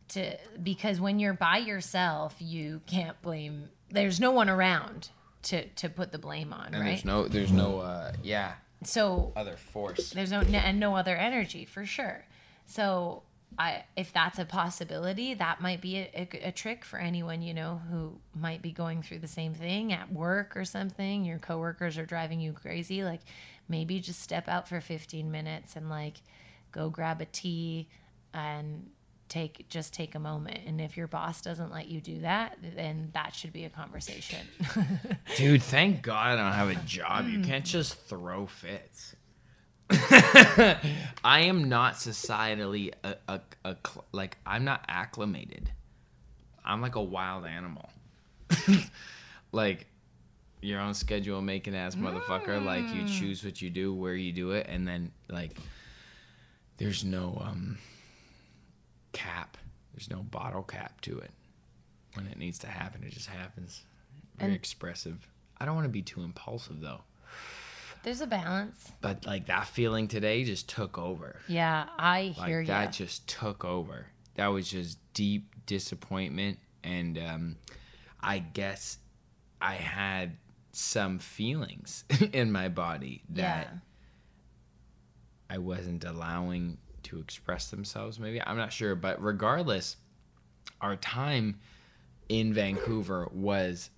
to because when you're by yourself, you can't blame. There's no one around to to put the blame on, And right? there's no, there's no, uh, yeah, so other force. there's no and no other energy for sure. So I if that's a possibility, that might be a, a, a trick for anyone you know who might be going through the same thing at work or something. Your coworkers are driving you crazy. Like maybe just step out for 15 minutes and like go grab a tea and take just take a moment. And if your boss doesn't let you do that, then that should be a conversation. Dude, thank God I don't have a job. You can't just throw fits. I am not societally a, a, a like I'm not acclimated. I'm like a wild animal. like your own schedule making ass motherfucker. Like you choose what you do, where you do it, and then like there's no um cap. There's no bottle cap to it. When it needs to happen, it just happens. Very And- expressive. I don't want to be too impulsive though. There's a balance. But like that feeling today just took over. Yeah, I Like hear you. that just took over. That was just deep disappointment and um I guess I had some feelings in my body that yeah. I wasn't allowing to express themselves maybe. I'm not sure, but regardless, our time in Vancouver was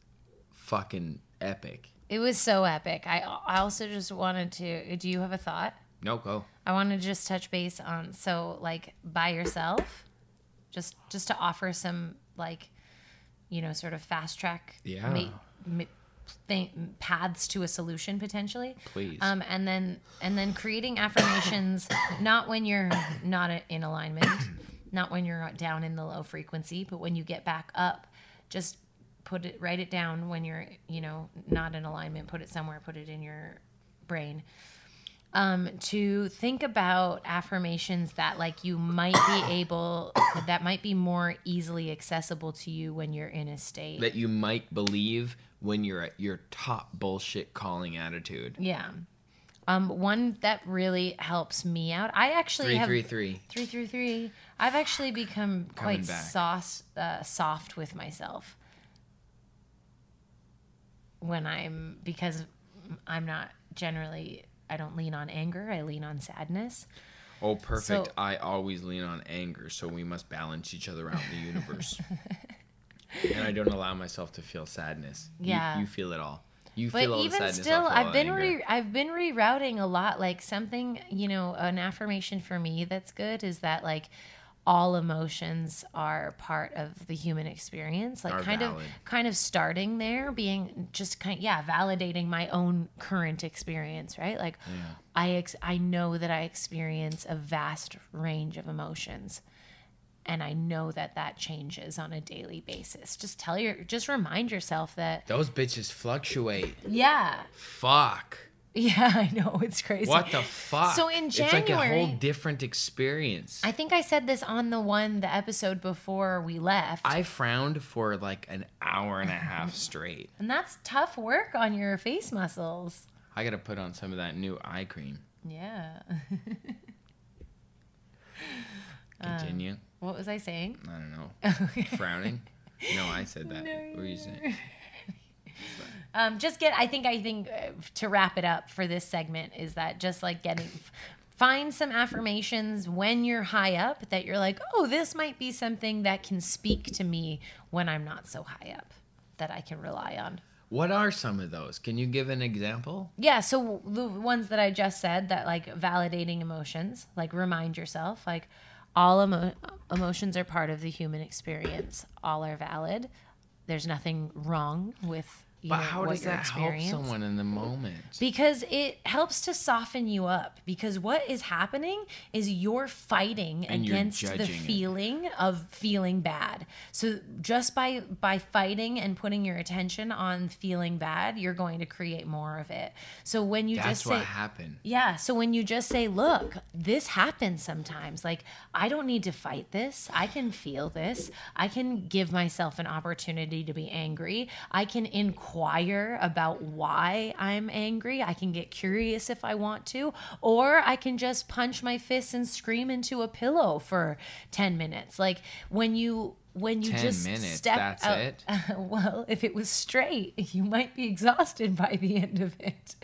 fucking epic. It was so epic. I I also just wanted to. Do you have a thought? No go. I want to just touch base on so like by yourself, just just to offer some like, you know, sort of fast track. Yeah. ma- ma- th- paths to a solution potentially. Please. Um, and then and then creating affirmations not when you're not in alignment, not when you're down in the low frequency, but when you get back up, just put it write it down when you're you know not in alignment. Put it somewhere. Put it in your brain. Um, to think about affirmations that like you might be able that might be more easily accessible to you when you're in a state. that you might believe when you're at your top bullshit calling attitude. Yeah. Um, one that really helps me out. I actually Three have three three. three through three. I've actually become quite back. sauce, uh, soft with myself when I'm because I'm not generally. I don't lean on anger. I lean on sadness. Oh, perfect. So- I always lean on anger, so we must balance each other out in the universe. and I don't allow myself to feel sadness. Yeah. You, feel it all. You But feel all the even sadness. still, I'll feel all I've been re- I've been rerouting a lot. Like something, you know, an affirmation for me that's good is that like all emotions are part of the human experience. Like Are kind valid. of kind of starting there, being just kind of yeah, validating my own current experience, right? Like I ex- I know that I experience a vast range of emotions. And I know that that changes on a daily basis. Just tell your, just remind yourself that, Those bitches fluctuate. yeah, Fuck. yeah, I know it's crazy. What the fuck? So in January, it's like a whole different experience. I think I said this on the one, the episode before we left, I frowned for like an hour and a half straight. and that's tough work on your face muscles. I gotta put on some of that new eye cream. Yeah. Continue. Um, what was I saying? I don't know. Frowning? No, I said that. what were you saying? Um, just get. I think. I think uh, to wrap it up for this segment is that just like getting. Find some affirmations when you're high up that you're like, oh, this might be something that can speak to me when I'm not so high up that I can rely on. What are some of those? Can you give an example? Yeah, so the ones that I just said that like validating emotions, like remind yourself like all emo- emotions are part of the human experience. All are valid. There's nothing wrong with But know, how does that help someone in the moment? Because it helps to soften you up. Because what is happening is you're fighting And you're against the judging it. feeling of feeling bad. So just by by fighting and putting your attention on feeling bad, you're going to create more of it. So when you That's just what say happened. yeah. So when you just say, look, this happens sometimes. Like, I don't need to fight this. I can feel this. I can give myself an opportunity to be angry. I can inquire about why I'm angry. I can get curious if I want to. Or I can just punch my fists and scream into a pillow for 10 minutes. Like, when you. When you 10 just minutes, step that's out, it? well, if it was straight, you might be exhausted by the end of it.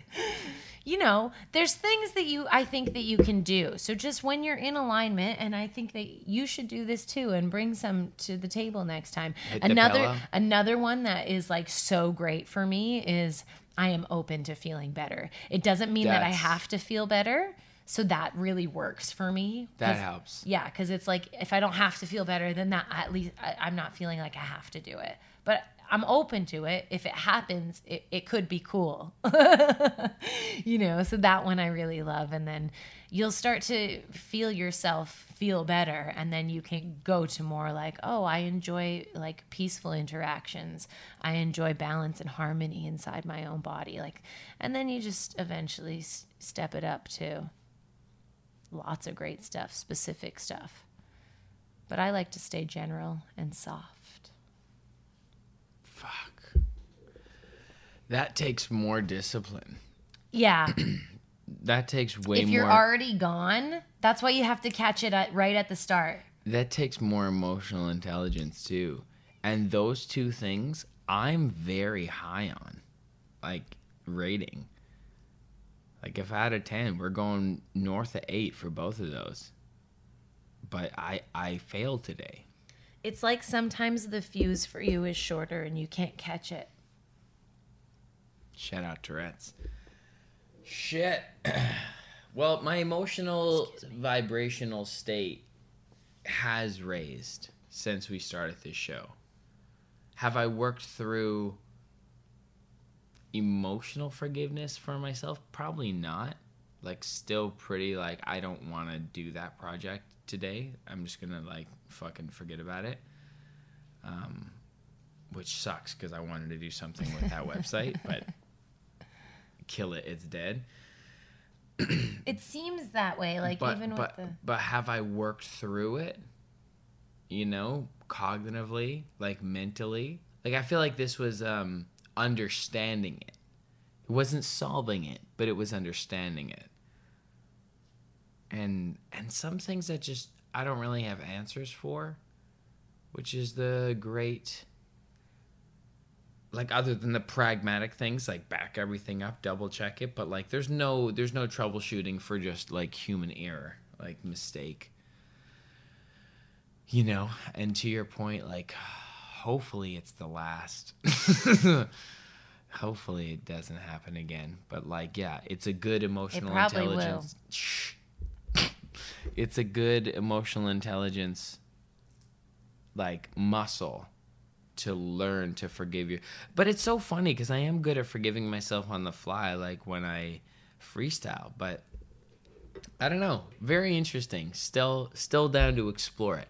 You know, there's things that you I think that you can do. So just when you're in alignment and I think that you should do this too and bring some to the table next time. Hit another another one that is like so great for me is I am open to feeling better. It doesn't mean that I have to feel better. So that really works for me. That helps. yeah, because it's like if I don't have to feel better, then that at least I, I'm not feeling like I have to do it. But I'm open to it. If it happens, it, it could be cool. you know, so that one I really love. And then you'll start to feel yourself feel better. And then you can go to more like, oh, I enjoy like peaceful interactions. I enjoy balance and harmony inside my own body. Like, and then you just eventually s- step it up to lots of great stuff, specific stuff. But I like to stay general and soft. Fuck. That takes more discipline. Yeah. That takes way more. if you're already gone, that's why you have to catch it at, right at the start. that takes more emotional intelligence too. And those two things I'm very high on. Like rating. Like if out of 10, we're going north of 8 for both of those. But I I failed today. It's like sometimes the fuse for you is shorter and you can't catch it. Shout out Tourette's. Shit. well, my emotional vibrational state has raised since we started this show. Have I worked through emotional forgiveness for myself? Probably not. Like still pretty like I don't want to do that project today. I'm just to like fucking forget about it. Um which sucks cuz I wanted to do something with that website, but kill it, it's dead. It seems that way, like but even but with the but have I worked through it? You know, cognitively, like mentally. Like I feel like this was um understanding it. It wasn't solving it, but it was understanding it. And and some things that just I don't really have answers for, which is the great like other than the pragmatic things like back everything up double check it but like there's no there's no troubleshooting for just like human error like mistake. You know and to your point like hopefully it's the last. Hopefully it doesn't happen again but like yeah it's a good emotional probably will. It's a good emotional intelligence like muscle to learn to forgive you. But it's so funny because I am good at forgiving myself on the fly, like when I freestyle. But I don't know. Very interesting. Still, still down to explore it.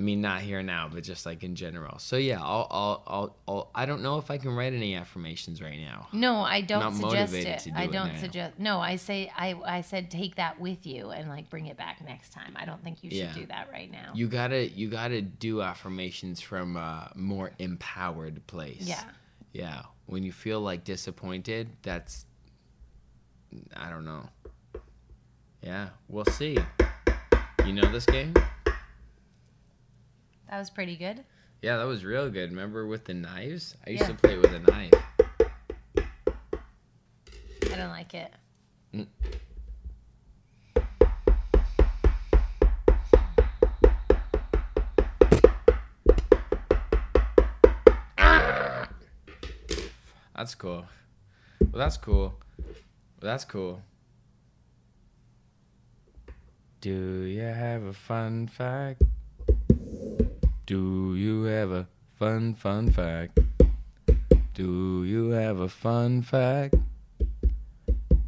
I mean, not here now, but just like in general. So yeah, I'll, I'll, I'll, I'll I don't know if I can write any affirmations right now. No, I don't Not suggest it. do I it don't now. suggest. No, I say I I said take that with you and like bring it back next time. I don't think you should Yeah. do that right now. You gotta, you gotta do affirmations from a more empowered place. yeah. Yeah. When you feel like disappointed, that's I don't know. Yeah, we'll see. You know this game? That was pretty good. Yeah, that was real good. Remember with the knives? I used Yeah. to play with a knife. I don't like it. Mm. That's cool. Well, that's cool. Well, that's cool. Do you have a fun fact? Do you have a fun, fun fact? Do you have a fun fact?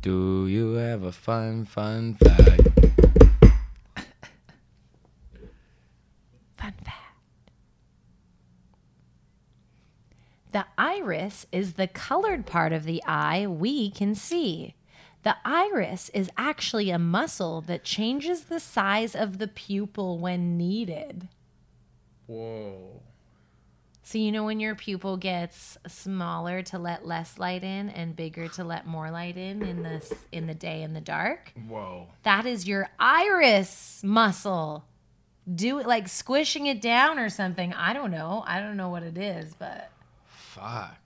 Do you have a fun, fun fact? Fun fact. The iris is the colored part of the eye we can see. The iris is actually a muscle that changes the size of the pupil when needed. Whoa. So you know when your pupil gets smaller to let less light in and bigger to let more light in in the s- in the day and the dark? Whoa. That is your iris muscle. Do it like squishing it down or something. I don't know. I don't know what it is, but Fuck.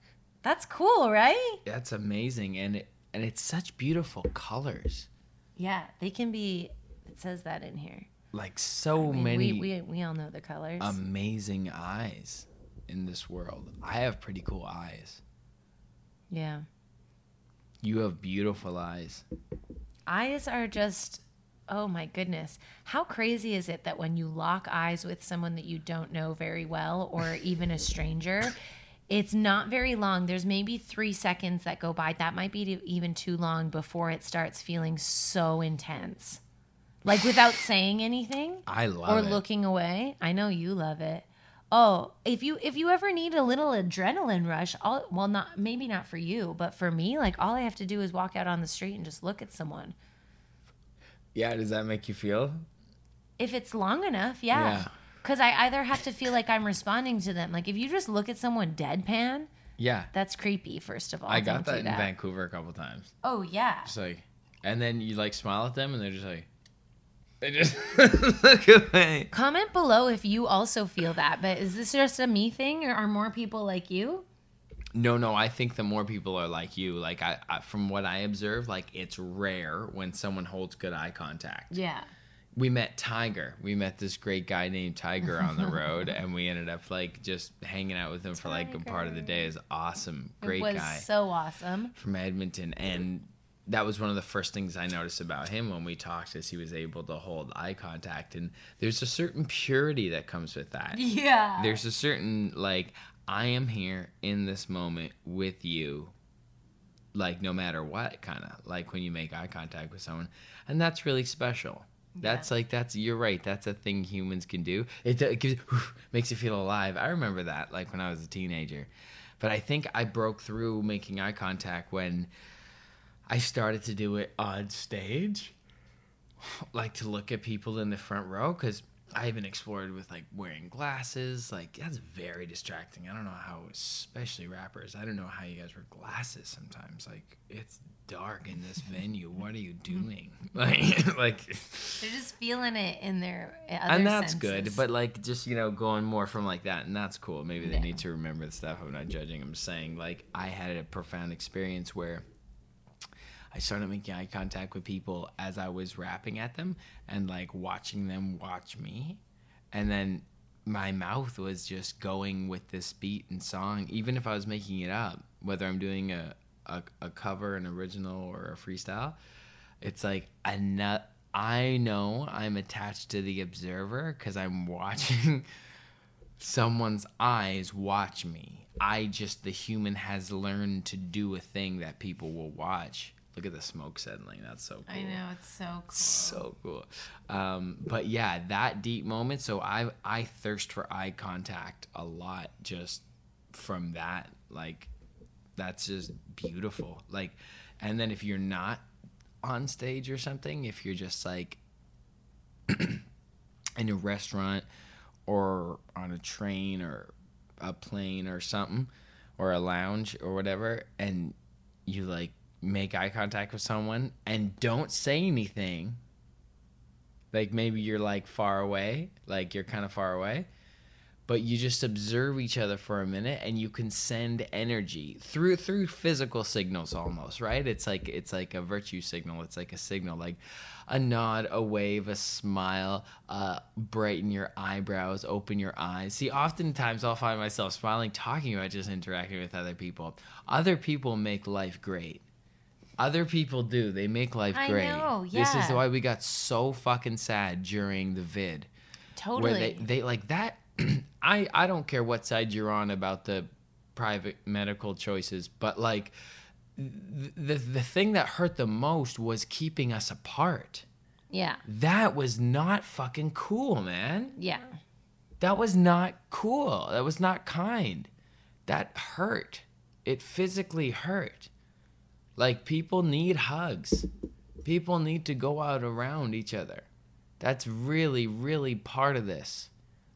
that's cool, right? That's amazing. And it, and it's such beautiful colors. Yeah, they can be. It says that in here. Like so I mean, many We, we we all know the colors. amazing eyes in this world. I have pretty cool eyes. yeah, You have beautiful eyes. eyes are just. Oh my goodness. How crazy is it that when you lock eyes with someone that you don't know very well or even a stranger, it's not very long. There's maybe three seconds that go by. That might be even too long before it starts feeling so intense. Like without saying anything I love it. or it. looking away. I know you love it. Oh, if you if you ever need a little adrenaline rush, all well not maybe not for you, but for me, like all I have to do is walk out on the street and just look at someone. Yeah, does that make you feel? If it's long enough, yeah. Yeah. Cuz I either have to feel like I'm responding to them. Like if you just look at someone deadpan, Yeah. that's creepy first of all. I got that in Vancouver a couple times. Oh yeah. Just like, and then you like smile at them, and they're just like, they just look away. Comment below if you also feel that. But is this just a me thing or are more people like you? No, no, I think the more people are like you, like I, I from what I observe, like it's rare when someone holds good eye contact. Yeah. We met Tiger. We met this great guy named Tiger on the road, and we ended up like just hanging out with him for like a part of the day. Is awesome, great it was guy. so awesome. from Edmonton, and that was one of the first things I noticed about him when we talked, is he was able to hold eye contact, and there's a certain purity that comes with that. Yeah. There's a certain like I am here in this moment with you, like no matter what, kind of like when you make eye contact with someone, and that's really special. That's like that's you're right. That's a thing humans can do. It, it gives, makes you feel alive. I remember that like when I was a teenager, but I think I broke through making eye contact when I started to do it on stage, like to look at people in the front row because I even explored with like wearing glasses. Like that's very distracting. I don't know how, especially rappers. I don't know how you guys wear glasses sometimes. Like it's dark in this venue. What are you doing? Like, like, They're just feeling it in their uh, other and that's senses. good. But like, just you know, going more from like that, and that's cool. Maybe they Yeah. need to remember the stuff. I'm not judging. I'm saying like I had a profound experience where. I started making eye contact with people as I was rapping at them and like watching them watch me. And then my mouth was just going with this beat and song, even if I was making it up, whether I'm doing a, a, a cover, an original, or a freestyle. It's like a nut. I know I'm attached to the observer because I'm watching someone's eyes watch me. I just, the human has learned to do a thing that people will watch. Look at the smoke settling. That's so cool. I know it's so cool. So cool. Um, but yeah, that deep moment. So I I thirst for eye contact a lot just from that. Like that's just beautiful. Like, and then if you're not on stage or something, if you're just like in a restaurant or on a train or a plane or something or a lounge or whatever and you like make eye contact with someone and don't say anything like maybe you're like far away like you're kind of far away but you just observe each other for a minute and you can send energy through through physical signals almost right? It's like it's like a virtue signal. It's like a signal like a nod a wave a smile uh brighten your eyebrows open your eyes. See oftentimes i'll find myself smiling talking about just interacting with other people. Other people make life great other people do they make life I great know, this is why we got so fucking sad during the vid Totally. where they, they like that I, I don't care what side you're on about the private medical choices, but like the the thing that hurt the most was keeping us apart. Yeah. That was not fucking cool, man. Yeah. That was not cool. That was not kind. That hurt. It physically hurt. Like people need hugs. People need to go out around each other. That's really, really part of this.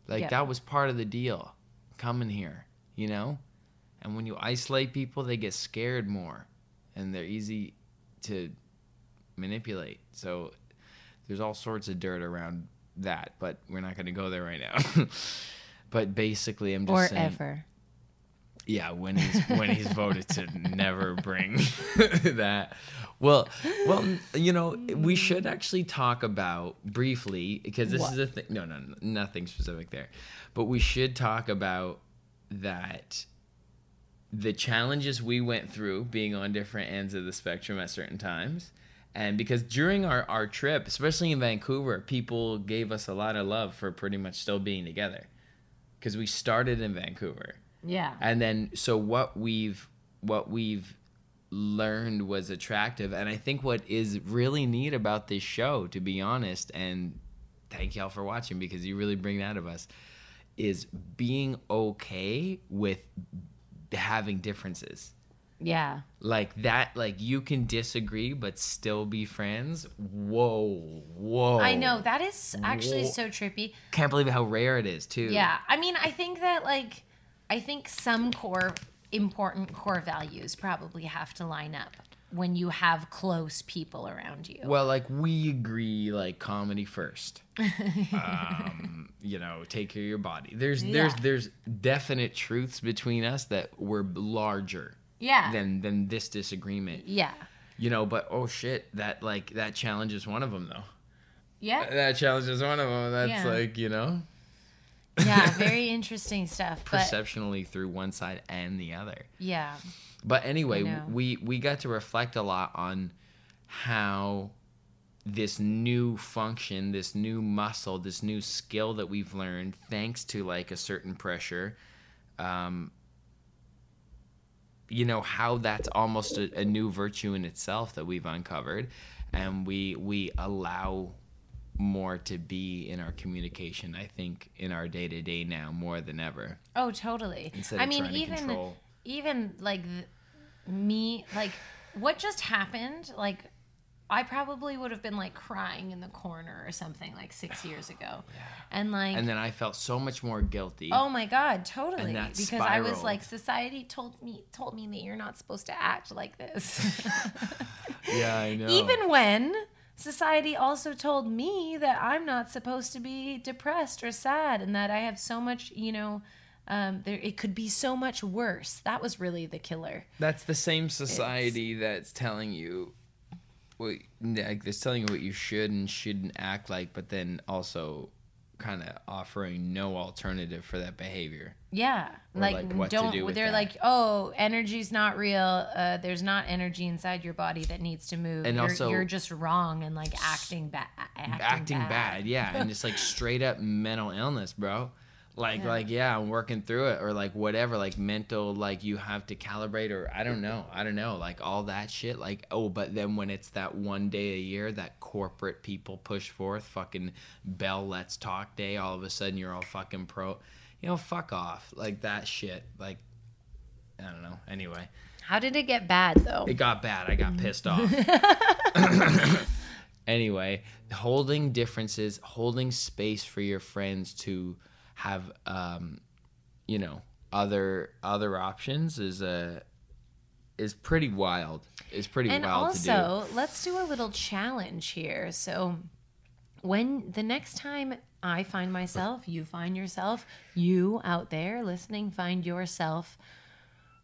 Like Yeah. that was part of the deal. Coming here, you know? And when you isolate people, they get scared more and they're easy to manipulate. So there's all sorts of dirt around that, but we're not going to go there right now. but basically, I'm just Or saying, ever. Yeah, when he's when he's voted to never bring that. Well, well, you know, we should actually talk about briefly because this is a thing. No, no, no, nothing specific there, but we should talk about that. The challenges we went through being on different ends of the spectrum at certain times. And because during our, our trip, especially in Vancouver, people gave us a lot of love for pretty much still being together. Because we started in Vancouver Yeah. and then so what we've what we've learned was attractive and i think what is really neat about this show to be honest and thank y'all for watching because you really bring that of us is being okay with having differences Yeah. like that like you can disagree but still be friends whoa whoa I know. That is actually Whoa. so trippy. can't believe how rare it is too Yeah. I mean, I think that, like, I think some core, important core values probably have to line up when you have close people around you. Well, like we agree, like comedy first. um, you know, take care of your body. There's there's there's definite truths between us that were larger yeah. than than this disagreement. yeah. You know, but oh shit, that like that challenge is one of them though. Yeah. That challenge is one of them. That's Yeah. like you know Yeah. Very interesting stuff. Perceptionally through one side and the other. yeah. But anyway, we we got to reflect a lot on how this new function, this new muscle, this new skill that we've learned, thanks to like a certain pressure, um, you know how that's almost a, a new virtue in itself that we've uncovered, and we we allow more to be in our communication. I think in our day to day now more than ever. Oh, totally. Instead I of mean, even even like me, like what just happened, like. I probably would have been like crying in the corner or something like six years ago. And like, And then I felt so much more guilty. oh my God, totally. Because I was like, society told me, told me that you're not supposed to act like this. yeah, I know. Even when society also told me that I'm not supposed to be depressed or sad and that I have so much, you know, um, there it could be so much worse. That was really the killer. That's the same society that's telling you what like that's telling you what you should and shouldn't act like, but then also kind of offering no alternative for that behavior. Yeah, like, like, don't. do they're that. like, oh, energy's not real. Uh, there's not energy inside your body that needs to move. And you're, also- you're just wrong and like acting bad. Acting, Acting bad, yeah, and just like straight up mental illness, bro. Like like yeah, I'm working through it or like whatever, like mental like you have to calibrate or I don't mm-hmm. know. I don't know, like all that shit like oh, but then when it's that one day a year that corporate people push forth, fucking Bell Let's Talk Day, all of a sudden you're all fucking pro. You know, fuck off. Like that shit. Like I don't know. Anyway, How did it get bad though? it got bad. I got pissed mm-hmm. off. anyway, holding differences, holding space for your friends to have, um, you know, other other options is a is pretty wild. Is pretty and wild to do. also, let's do a little challenge here. So, when the next time I find myself, you find yourself, you out there listening find yourself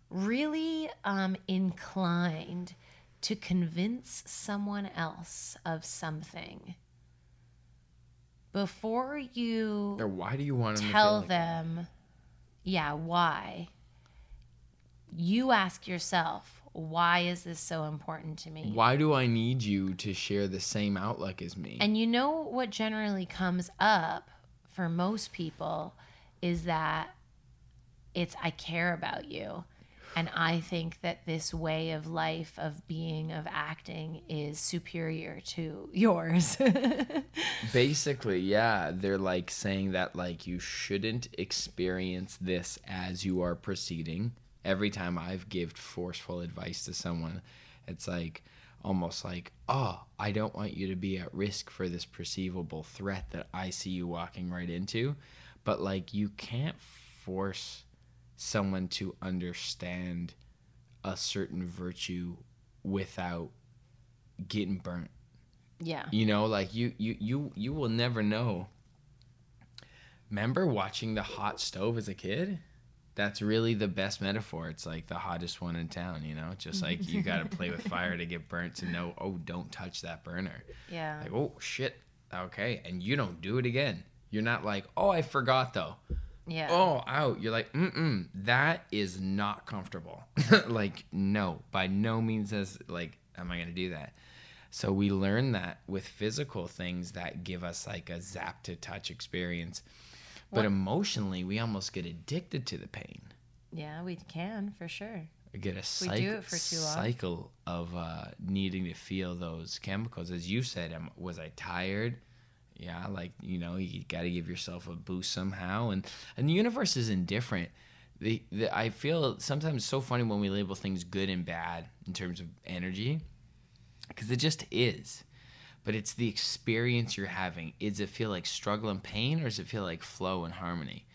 really um, inclined to convince someone else of something before you Or why do you want them to tell like them, yeah, why? You ask yourself, why is this so important to me? Why do I need you to share the same outlook as me? And you know what generally comes up for most people is that it's I care about you. And I think that this way of life, of being, of acting is superior to yours. Basically, yeah, they're like saying that like you shouldn't experience this as you are proceeding. Every time I've given forceful advice to someone, it's like almost like, "Oh, I don't want you to be at risk for this perceivable threat that I see you walking right into." But like you can't force someone to understand a certain virtue without getting burnt. Yeah. you know like you you you you will never know. Remember watching the hot stove as a kid? That's really the best metaphor. It's like the hottest one in town you know? Just like you got to play with fire to get burnt to know oh don't touch that burner. Yeah. like oh shit. Okay. And you don't do it again. You're not like oh i forgot though Yeah. oh out. You're like mm-mm that is not comfortable. Like no by no means as like am i gonna do that. So we learn that with physical things that give us like a zap to touch experience. But emotionally we almost get addicted to the pain. Yeah, we can for sure. we get a We cycle, do it for too long. cycle of uh, needing to feel those chemicals. As you said was i tired yeah like you know you got to give yourself a boost somehow and and the universe is indifferent the, the i feel sometimes so funny when we label things good and bad in terms of energy because it just is. But it's the experience you're having. Does it feel like struggle and pain or does it feel like flow and harmony?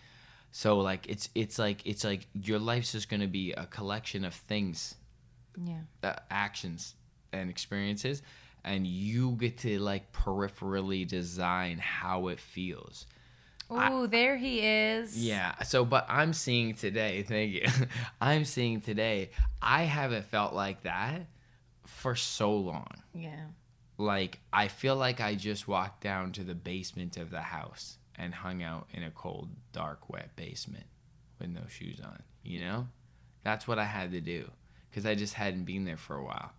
So like it's it's like it's like your life's just going to be a collection of things Yeah. uh, actions and experiences and you get to like peripherally design how it feels Oh, there he is. yeah so but i'm seeing today thank you i'm seeing today i haven't felt like that for so long Yeah. like I feel like I just walked down to the basement of the house and hung out in a cold, dark, wet basement with no shoes on. You know, that's what I had to do because I just hadn't been there for a while.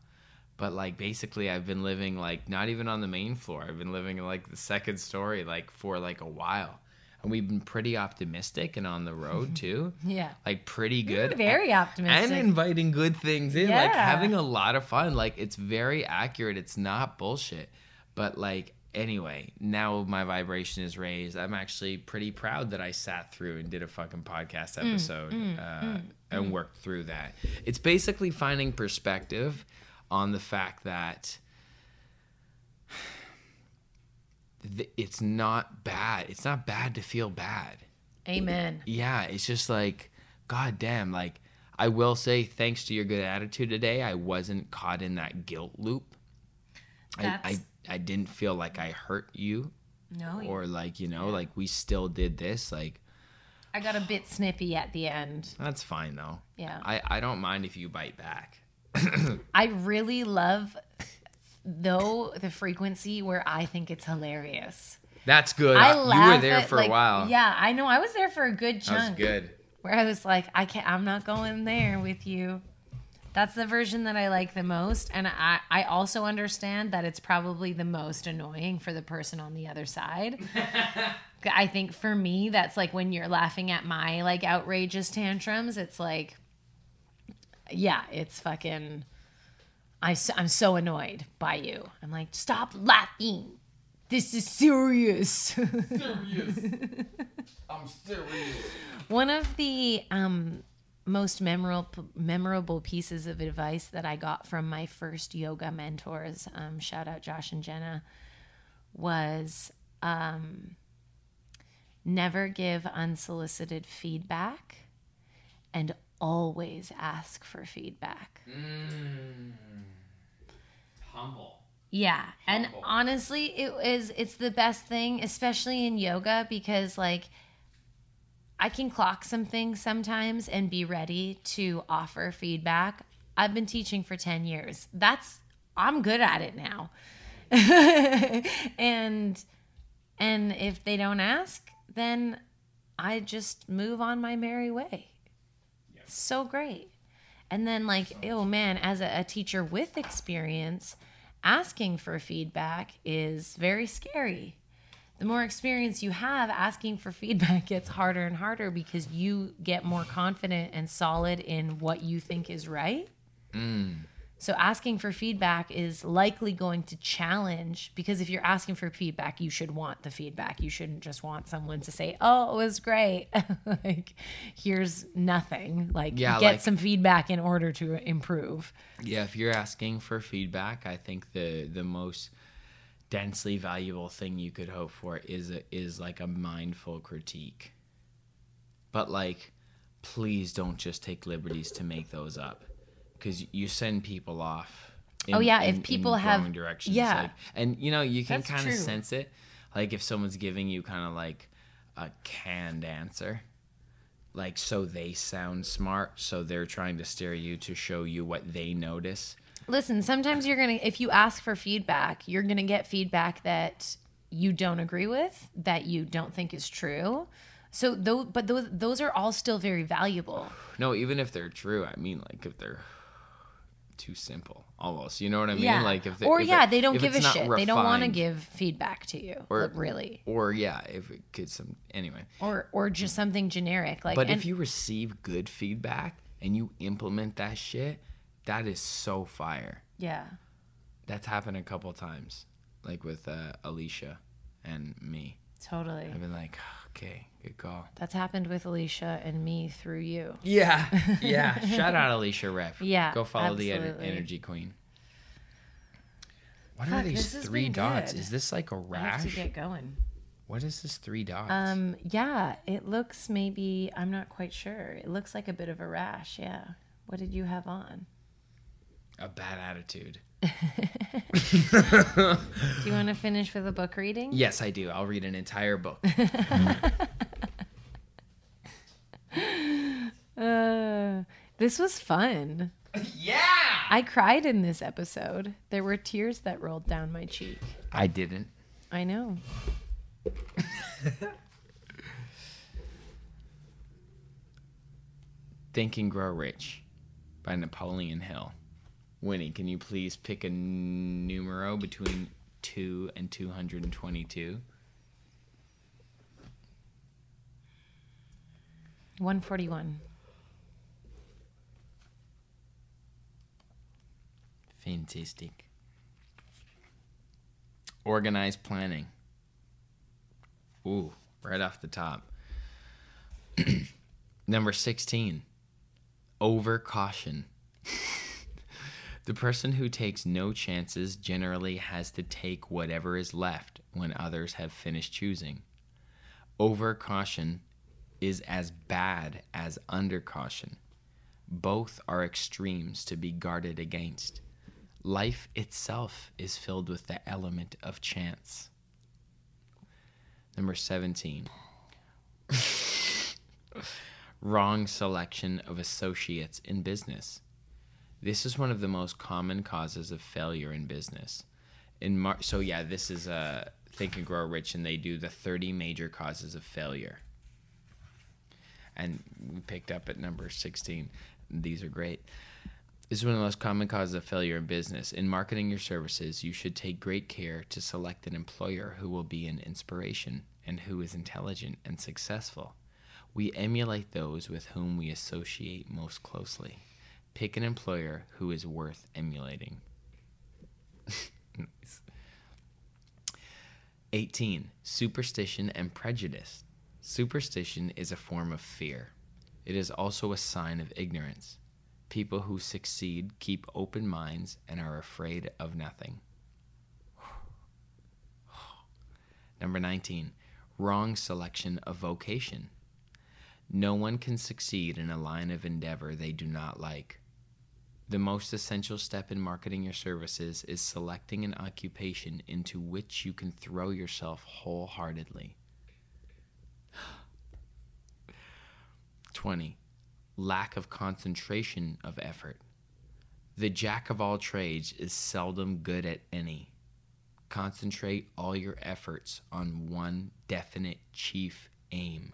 But like basically, I've been living like not even on the main floor. I've been living in like the second story like for like a while, and we've been pretty optimistic and on the road too. Yeah. Like pretty good. Very optimistic. And inviting good things in, like having a lot of fun. Like it's very accurate. It's not bullshit. But like anyway, now my vibration is raised. I'm actually pretty proud that I sat through and did a fucking podcast Mm, episode uh, and worked through that. It's basically finding perspective on the fact that it's not bad. It's not bad to feel bad Amen. yeah, it's just like, god damn, like I will say thanks to your good attitude today, I wasn't caught in that guilt loop. I, I I didn't feel like I hurt you No, or like, you know, like we still did this. Like I got a bit snippy at the end. that's fine though. Yeah. I, I don't mind if you bite back. I really love though the frequency where I think it's hilarious. That's good. I I- you were there at, for like- a while. Yeah, I know. I was there for a good That was chunk. good. Where I was like, I can't. I'm not going there with you. That's the version that I like the most, and I I also understand that it's probably the most annoying for the person on the other side. I think for me, that's like when you're laughing at my like outrageous tantrums. It's like, yeah, it's fucking. I'm so annoyed by you. I'm like, stop laughing. This is serious. serious. I'm serious. One of the um, most memorable memorable pieces of advice that I got from my first yoga mentors, um, shout out Josh and Jenna, was um, never give unsolicited feedback and always ask for feedback. Mm. Humble. Yeah, and honestly, it is it's the best thing, especially in yoga, because like I can clock some things sometimes and be ready to offer feedback. I've been teaching for 10 years. That's I'm good at it now. and and if they don't ask, then I just move on my merry way. So great. And then, like, oh man, as a, a teacher with experience, asking for feedback is very scary. the more experience you have, asking for feedback gets harder and harder because you get more confident and solid in what you think is right. Mm. So asking for feedback is likely going to challenge because if you're asking for feedback, you should want the feedback. You shouldn't just want someone to say, "Oh, it was great." like, here's nothing. Like, Yeah, get like- some feedback in order to improve. Yeah, if you're asking for feedback, I think the the most densely valuable thing you could hope for is a, is like a mindful critique. But like, please don't just take liberties to make those up, because you send people off. Oh, in- Oh, yeah, if in- in people have- wrong directions. yeah. like- and you know you can kind of sense it. Like if someone's giving you kind of like a canned answer, like so they sound smart, so they're trying to steer you to show you what they notice. Listen, sometimes you're going to, if you ask for feedback, you're going to get feedback that you don't agree with, that you don't think is true. So, though, but those, those are all still very valuable. No, even if they're true, I mean, like if they're too simple, almost. You know what I mean? yeah. Like if they, or if yeah, it- they don't give a shit. They don't want to give feedback to you, Or- really. Or yeah, if it could some anyway. Or, or just something generic. Like, But and- if you receive good feedback and you implement that shit, that is so fire. yeah. That's happened a couple times, like with uh, Alicia and me. Totally. I've been like, okay, good call. That's happened with Alicia and me through you. Yeah, yeah. Shout out Alicia Rep. Yeah, go follow the ener- energy queen. What Fuck, are these three dots? good. Is this like a I have to rash? get going. What is this three dots? Um, yeah, it looks maybe, I'm not quite sure. It looks like a bit of a rash. Yeah. What did you have on? A bad attitude. Do you want to finish with a book reading? Yes, I do. I'll read an entire book. Uh, this was fun. yeah. I cried in this episode. There were tears that rolled down my cheek. I didn't. I know. Think and Grow Rich by Napoleon Hill. Winnie, can you please pick a numero between 2 and 222? 141. Fantastic. Organized planning. Ooh, right off the top. Number 16. Over caution. the person who takes no chances generally has to take whatever is left when others have finished choosing. Over caution is as bad as under caution. Both are extremes to be guarded against. Life itself is filled with the element of chance. Number 17. Wrong selection of associates in business. This is one of the most common causes of failure in business. In Mar- so yeah, this is uh, Think and Grow Rich, and they do the 30 major causes of failure. And we picked up at number 16. These are great. This is one of the most common causes of failure in business. In marketing your services, you should take great care to select an employer who will be an inspiration and who is intelligent and successful. We emulate those with whom we associate most closely. Pick an employer who is worth emulating. Nice. 18. Superstition and prejudice. Superstition is a form of fear. It is also a sign of ignorance. People who succeed keep open minds and are afraid of nothing. Number 19. Wrong selection of vocation. No one can succeed in a line of endeavor they do not like. The most essential step in marketing your services is selecting an occupation into which you can throw yourself wholeheartedly. 20. Lack of concentration of effort. The jack of all trades is seldom good at any. Concentrate all your efforts on one definite chief aim.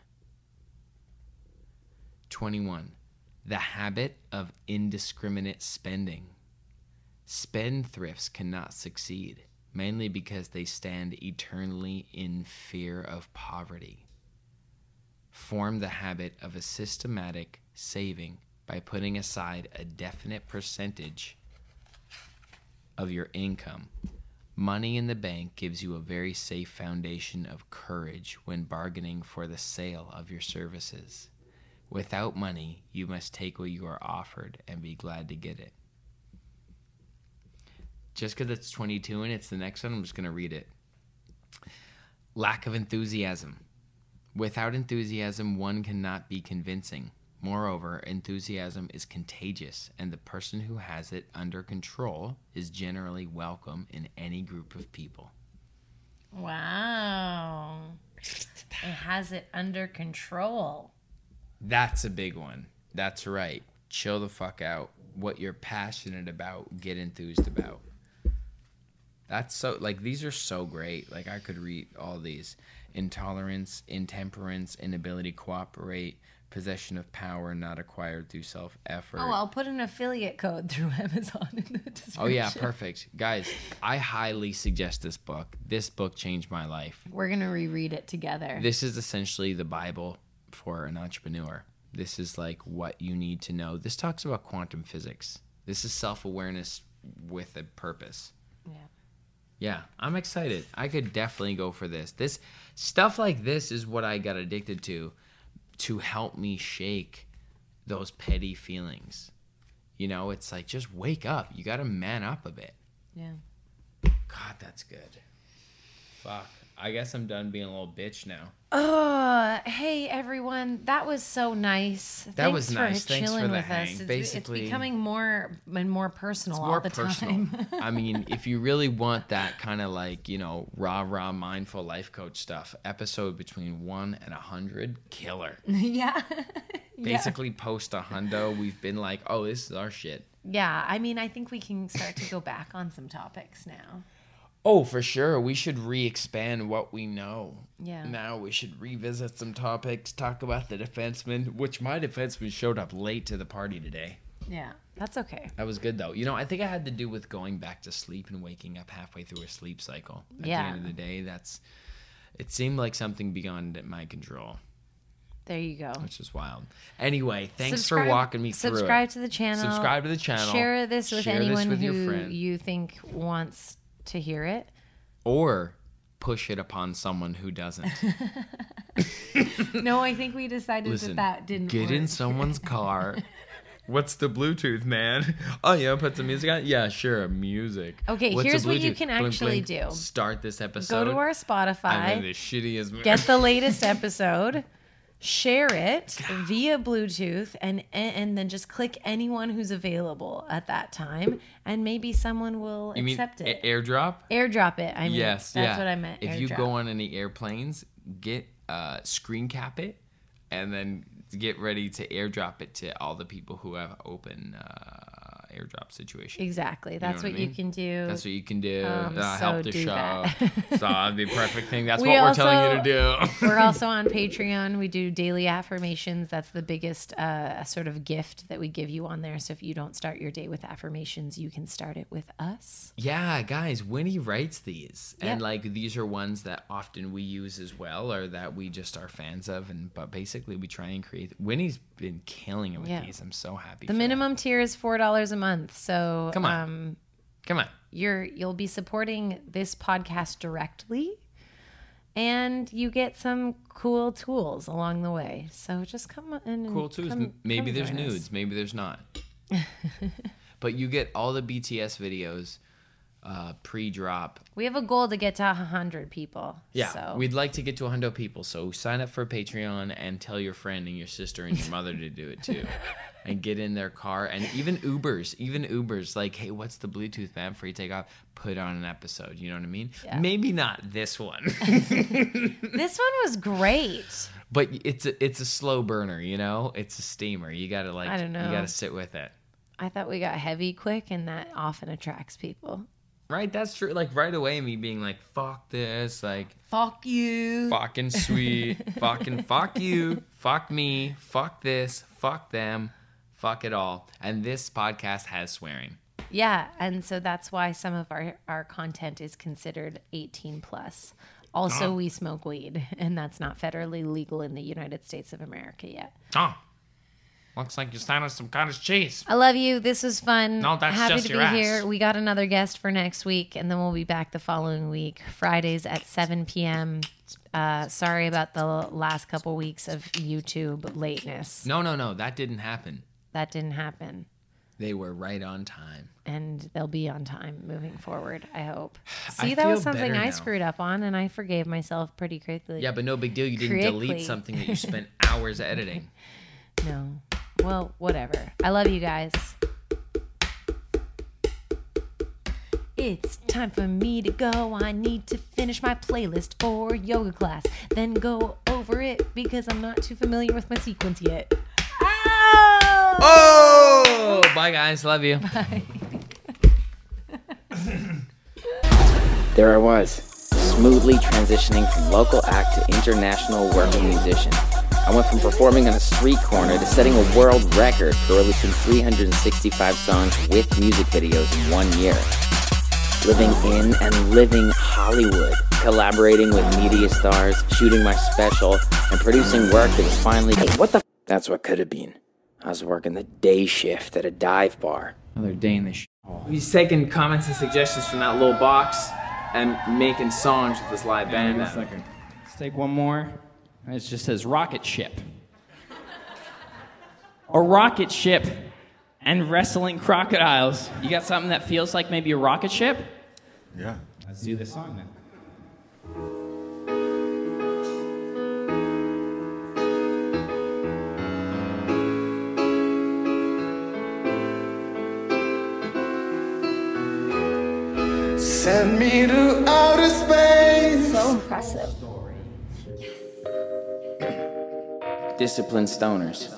21. The habit of indiscriminate spending. Spendthrifts cannot succeed. mainly because they stand eternally in fear of poverty. Form the habit of a systematic saving by putting aside a definite percentage of your income. Money in the bank gives you a very safe foundation of courage when bargaining for the sale of your services. Without money, you must take what you are offered and be glad to get it. Just because it's 22 and it's the next one, I'm just going to read it. Lack of enthusiasm. Without enthusiasm, one cannot be convincing. Moreover, enthusiasm is contagious, and the person who has it under control is generally welcome in any group of people. Wow. It has it under control. That's a big one. That's right. Chill the fuck out. What you're passionate about, get enthused about. That's so like these are so great. Like I could read all these. Intolerance, intemperance, inability to cooperate, possession of power not acquired through self effort. Oh, I'll put an affiliate code through Amazon in the description. Oh yeah, perfect. Guys, I highly suggest this book. This book changed my life. We're going to reread it together. This is essentially the Bible for an entrepreneur. This is like what you need to know. This talks about quantum physics. This is self-awareness with a purpose. yeah. Yeah, I'm excited. I could definitely go for this. This stuff like this is what I got addicted to to help me shake those petty feelings. You know, it's like just wake up. You got to man up a bit. Yeah. God, that's good. Fuck. I guess I'm done being a little bitch now. Oh, hey everyone. That was so nice. That was Thanks nice. For Thanks for the hang. It's, Basically- it's becoming more and more personal It's all more the personal. time. I mean, if you really want that kind of like, you know, rah rah mindful life coach stuff, episode between one and a hundred, killer. yeah. Basically, post a hundo, we've been like, oh, this is our shit. Yeah. I mean, I think we can start to go back on some topics now. Oh, for sure. We should re expand what we know. Yeah. Now we should revisit some topics, talk about the defenseman, which my defenseman showed up late to the party today. Yeah. That's okay. That was good though. You know, I think I had to do with going back to sleep and waking up halfway through a sleep cycle. At Yeah. the end of the day, that's it seemed like something beyond my control, There you go. which is wild. Anyway, thanks Subscribe- for walking me through Subscribe it. to the channel. Subscribe to the channel. Share this with Share this anyone with who you think wants to hear it. or push it upon someone who doesn't. no, I think we decided Listen, that that didn't work. get in someone's car. What's the Bluetooth, man? Oh, yeah, put some music on. Yeah, sure, music. Okay, What's here's what you can actually blink. do. Start this episode. Go to our I'm in Spotify. the shittiest. get the latest episode, share it via Bluetooth, and and then just click anyone who's available at that time, and maybe someone will You mean accept it. airdrop? Airdrop it. I mean, yes, that's yeah. what I meant. If you go on any airplanes, get uh, screen cap it, and then get ready to airdrop it to all the people who have open uh, airdrop situation. exactly, that's what what, I you can do. That's what you can do. Um, uh, so help the show. so that'd be perfect thing. That's We what we're also- telling you to do. We're also on Patreon. We do daily affirmations. That's the biggest uh, sort of gift that we give you on there. So if you don't start your day with affirmations, you can start it with us. Yeah, guys, Winnie writes these, and like these are ones that often we use as well, or that we just are fans of, and but basically we try and create. Winnie's been killing it with Yeah. these. I'm so happy. The for that. minimum tier is four dollars a month. So Come on. um, Come on, you're you'll be supporting this podcast directly and you get some cool tools along the way so just come and cool tools. come- maybe come there's nudes, maybe there's not. but you get all the BTS videos uh, pre-drop. we have a goal to get to 100 people Yeah, so we'd like to get to 100 people, so sign up for Patreon and tell your friend and your sister and your mother to do it too, and get in their car and even Ubers, even Ubers, like, hey, what's the Bluetooth man before you take off? Put on an episode. You know what I mean? Yeah. Maybe not this one, this one was great but it's a, it's a slow burner. You know, it's a steamer. You gotta like, I don't know. you gotta sit with it. i thought we got heavy quick and that often attracts people Right, that's true. Like right away, me being like, "Fuck this," like fuck you fucking sweet, fucking fuck you, fuck me, fuck this, fuck them, fuck it all. And this podcast has swearing. Yeah, and so that's why some of our our content is considered 18 plus. Also, ah. we smoke weed, and that's not federally legal in the United States of America yet. Oh. Looks like you're starting some cottage cheese. I love you. This was fun. No, that's Happy just to your be ass. here. We got another guest for next week, and then we'll be back the following week, Fridays at 7 p.m. Uh, sorry about the last couple weeks of YouTube lateness. No, no, no. That didn't happen. That didn't happen. They were right on time. and they'll be on time moving forward. I hope. I See, that was something I now. screwed up on, and I forgave myself pretty quickly. Yeah, but no big deal. You didn't Crickly. delete something that you spent hours editing. No. Well, whatever. I love you guys. It's time for me to go. I need to finish my playlist for yoga class, then go over it because I'm not too familiar with my sequence yet. Ow! Oh, bye guys. Love you. Bye. there I was, smoothly transitioning from local act to international working musician. I went from performing on a street corner to setting a world record for releasing 365 songs with music videos in one year. Living in and living Hollywood, collaborating with media stars, shooting my special, and producing work that was finally. Hey, what the? F- That's what could have been. I was working the day shift at a dive bar. Another day in the sh- He's taking comments and suggestions from that little box and making songs with this live band. Wait a second. Let's take one more. And It just says rocket ship. A rocket ship and wrestling crocodiles. You got something that feels like maybe a rocket ship? Yeah. Let's do this song then. Send me to outer space. So impressive. Disciplined stoners.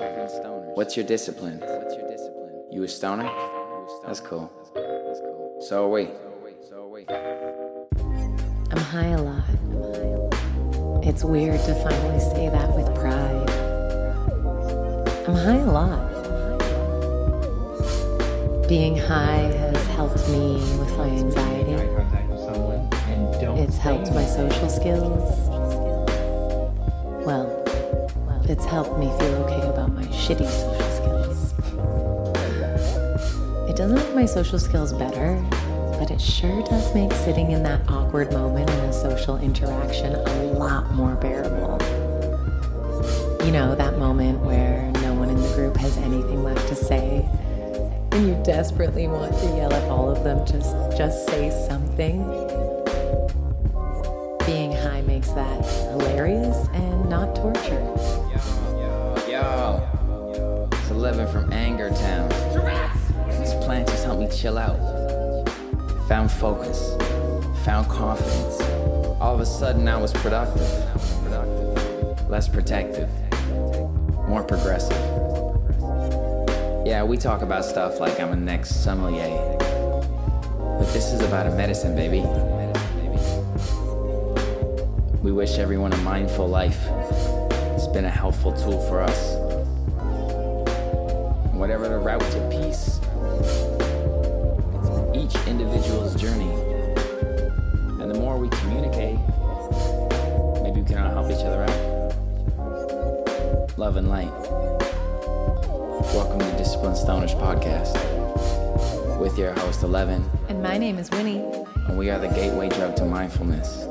What's your discipline? You a stoner? That's cool. So are we. I'm high a lot. It's weird to finally say that with pride. I'm high a lot. Being high has helped me with my anxiety. It's helped my social skills. It's helped me feel okay about my shitty social skills. It doesn't make my social skills better, but it sure does make sitting in that awkward moment in a social interaction a lot more bearable. You know, that moment where no one in the group has anything left to say, and you desperately want to yell at all of them, just just say something. Being high makes that hilarious and not torture. 11 from Anger Town. This plant just helped me chill out. Found focus. Found confidence. All of a sudden, I was productive. Less protective. More progressive. Yeah, we talk about stuff like I'm a next sommelier. But this is about a medicine, baby. We wish everyone a mindful life. It's been a helpful tool for us. Love and light. Welcome to Discipline Stoners Podcast with your host, Eleven, And my name is Winnie. and we are the gateway drug to mindfulness.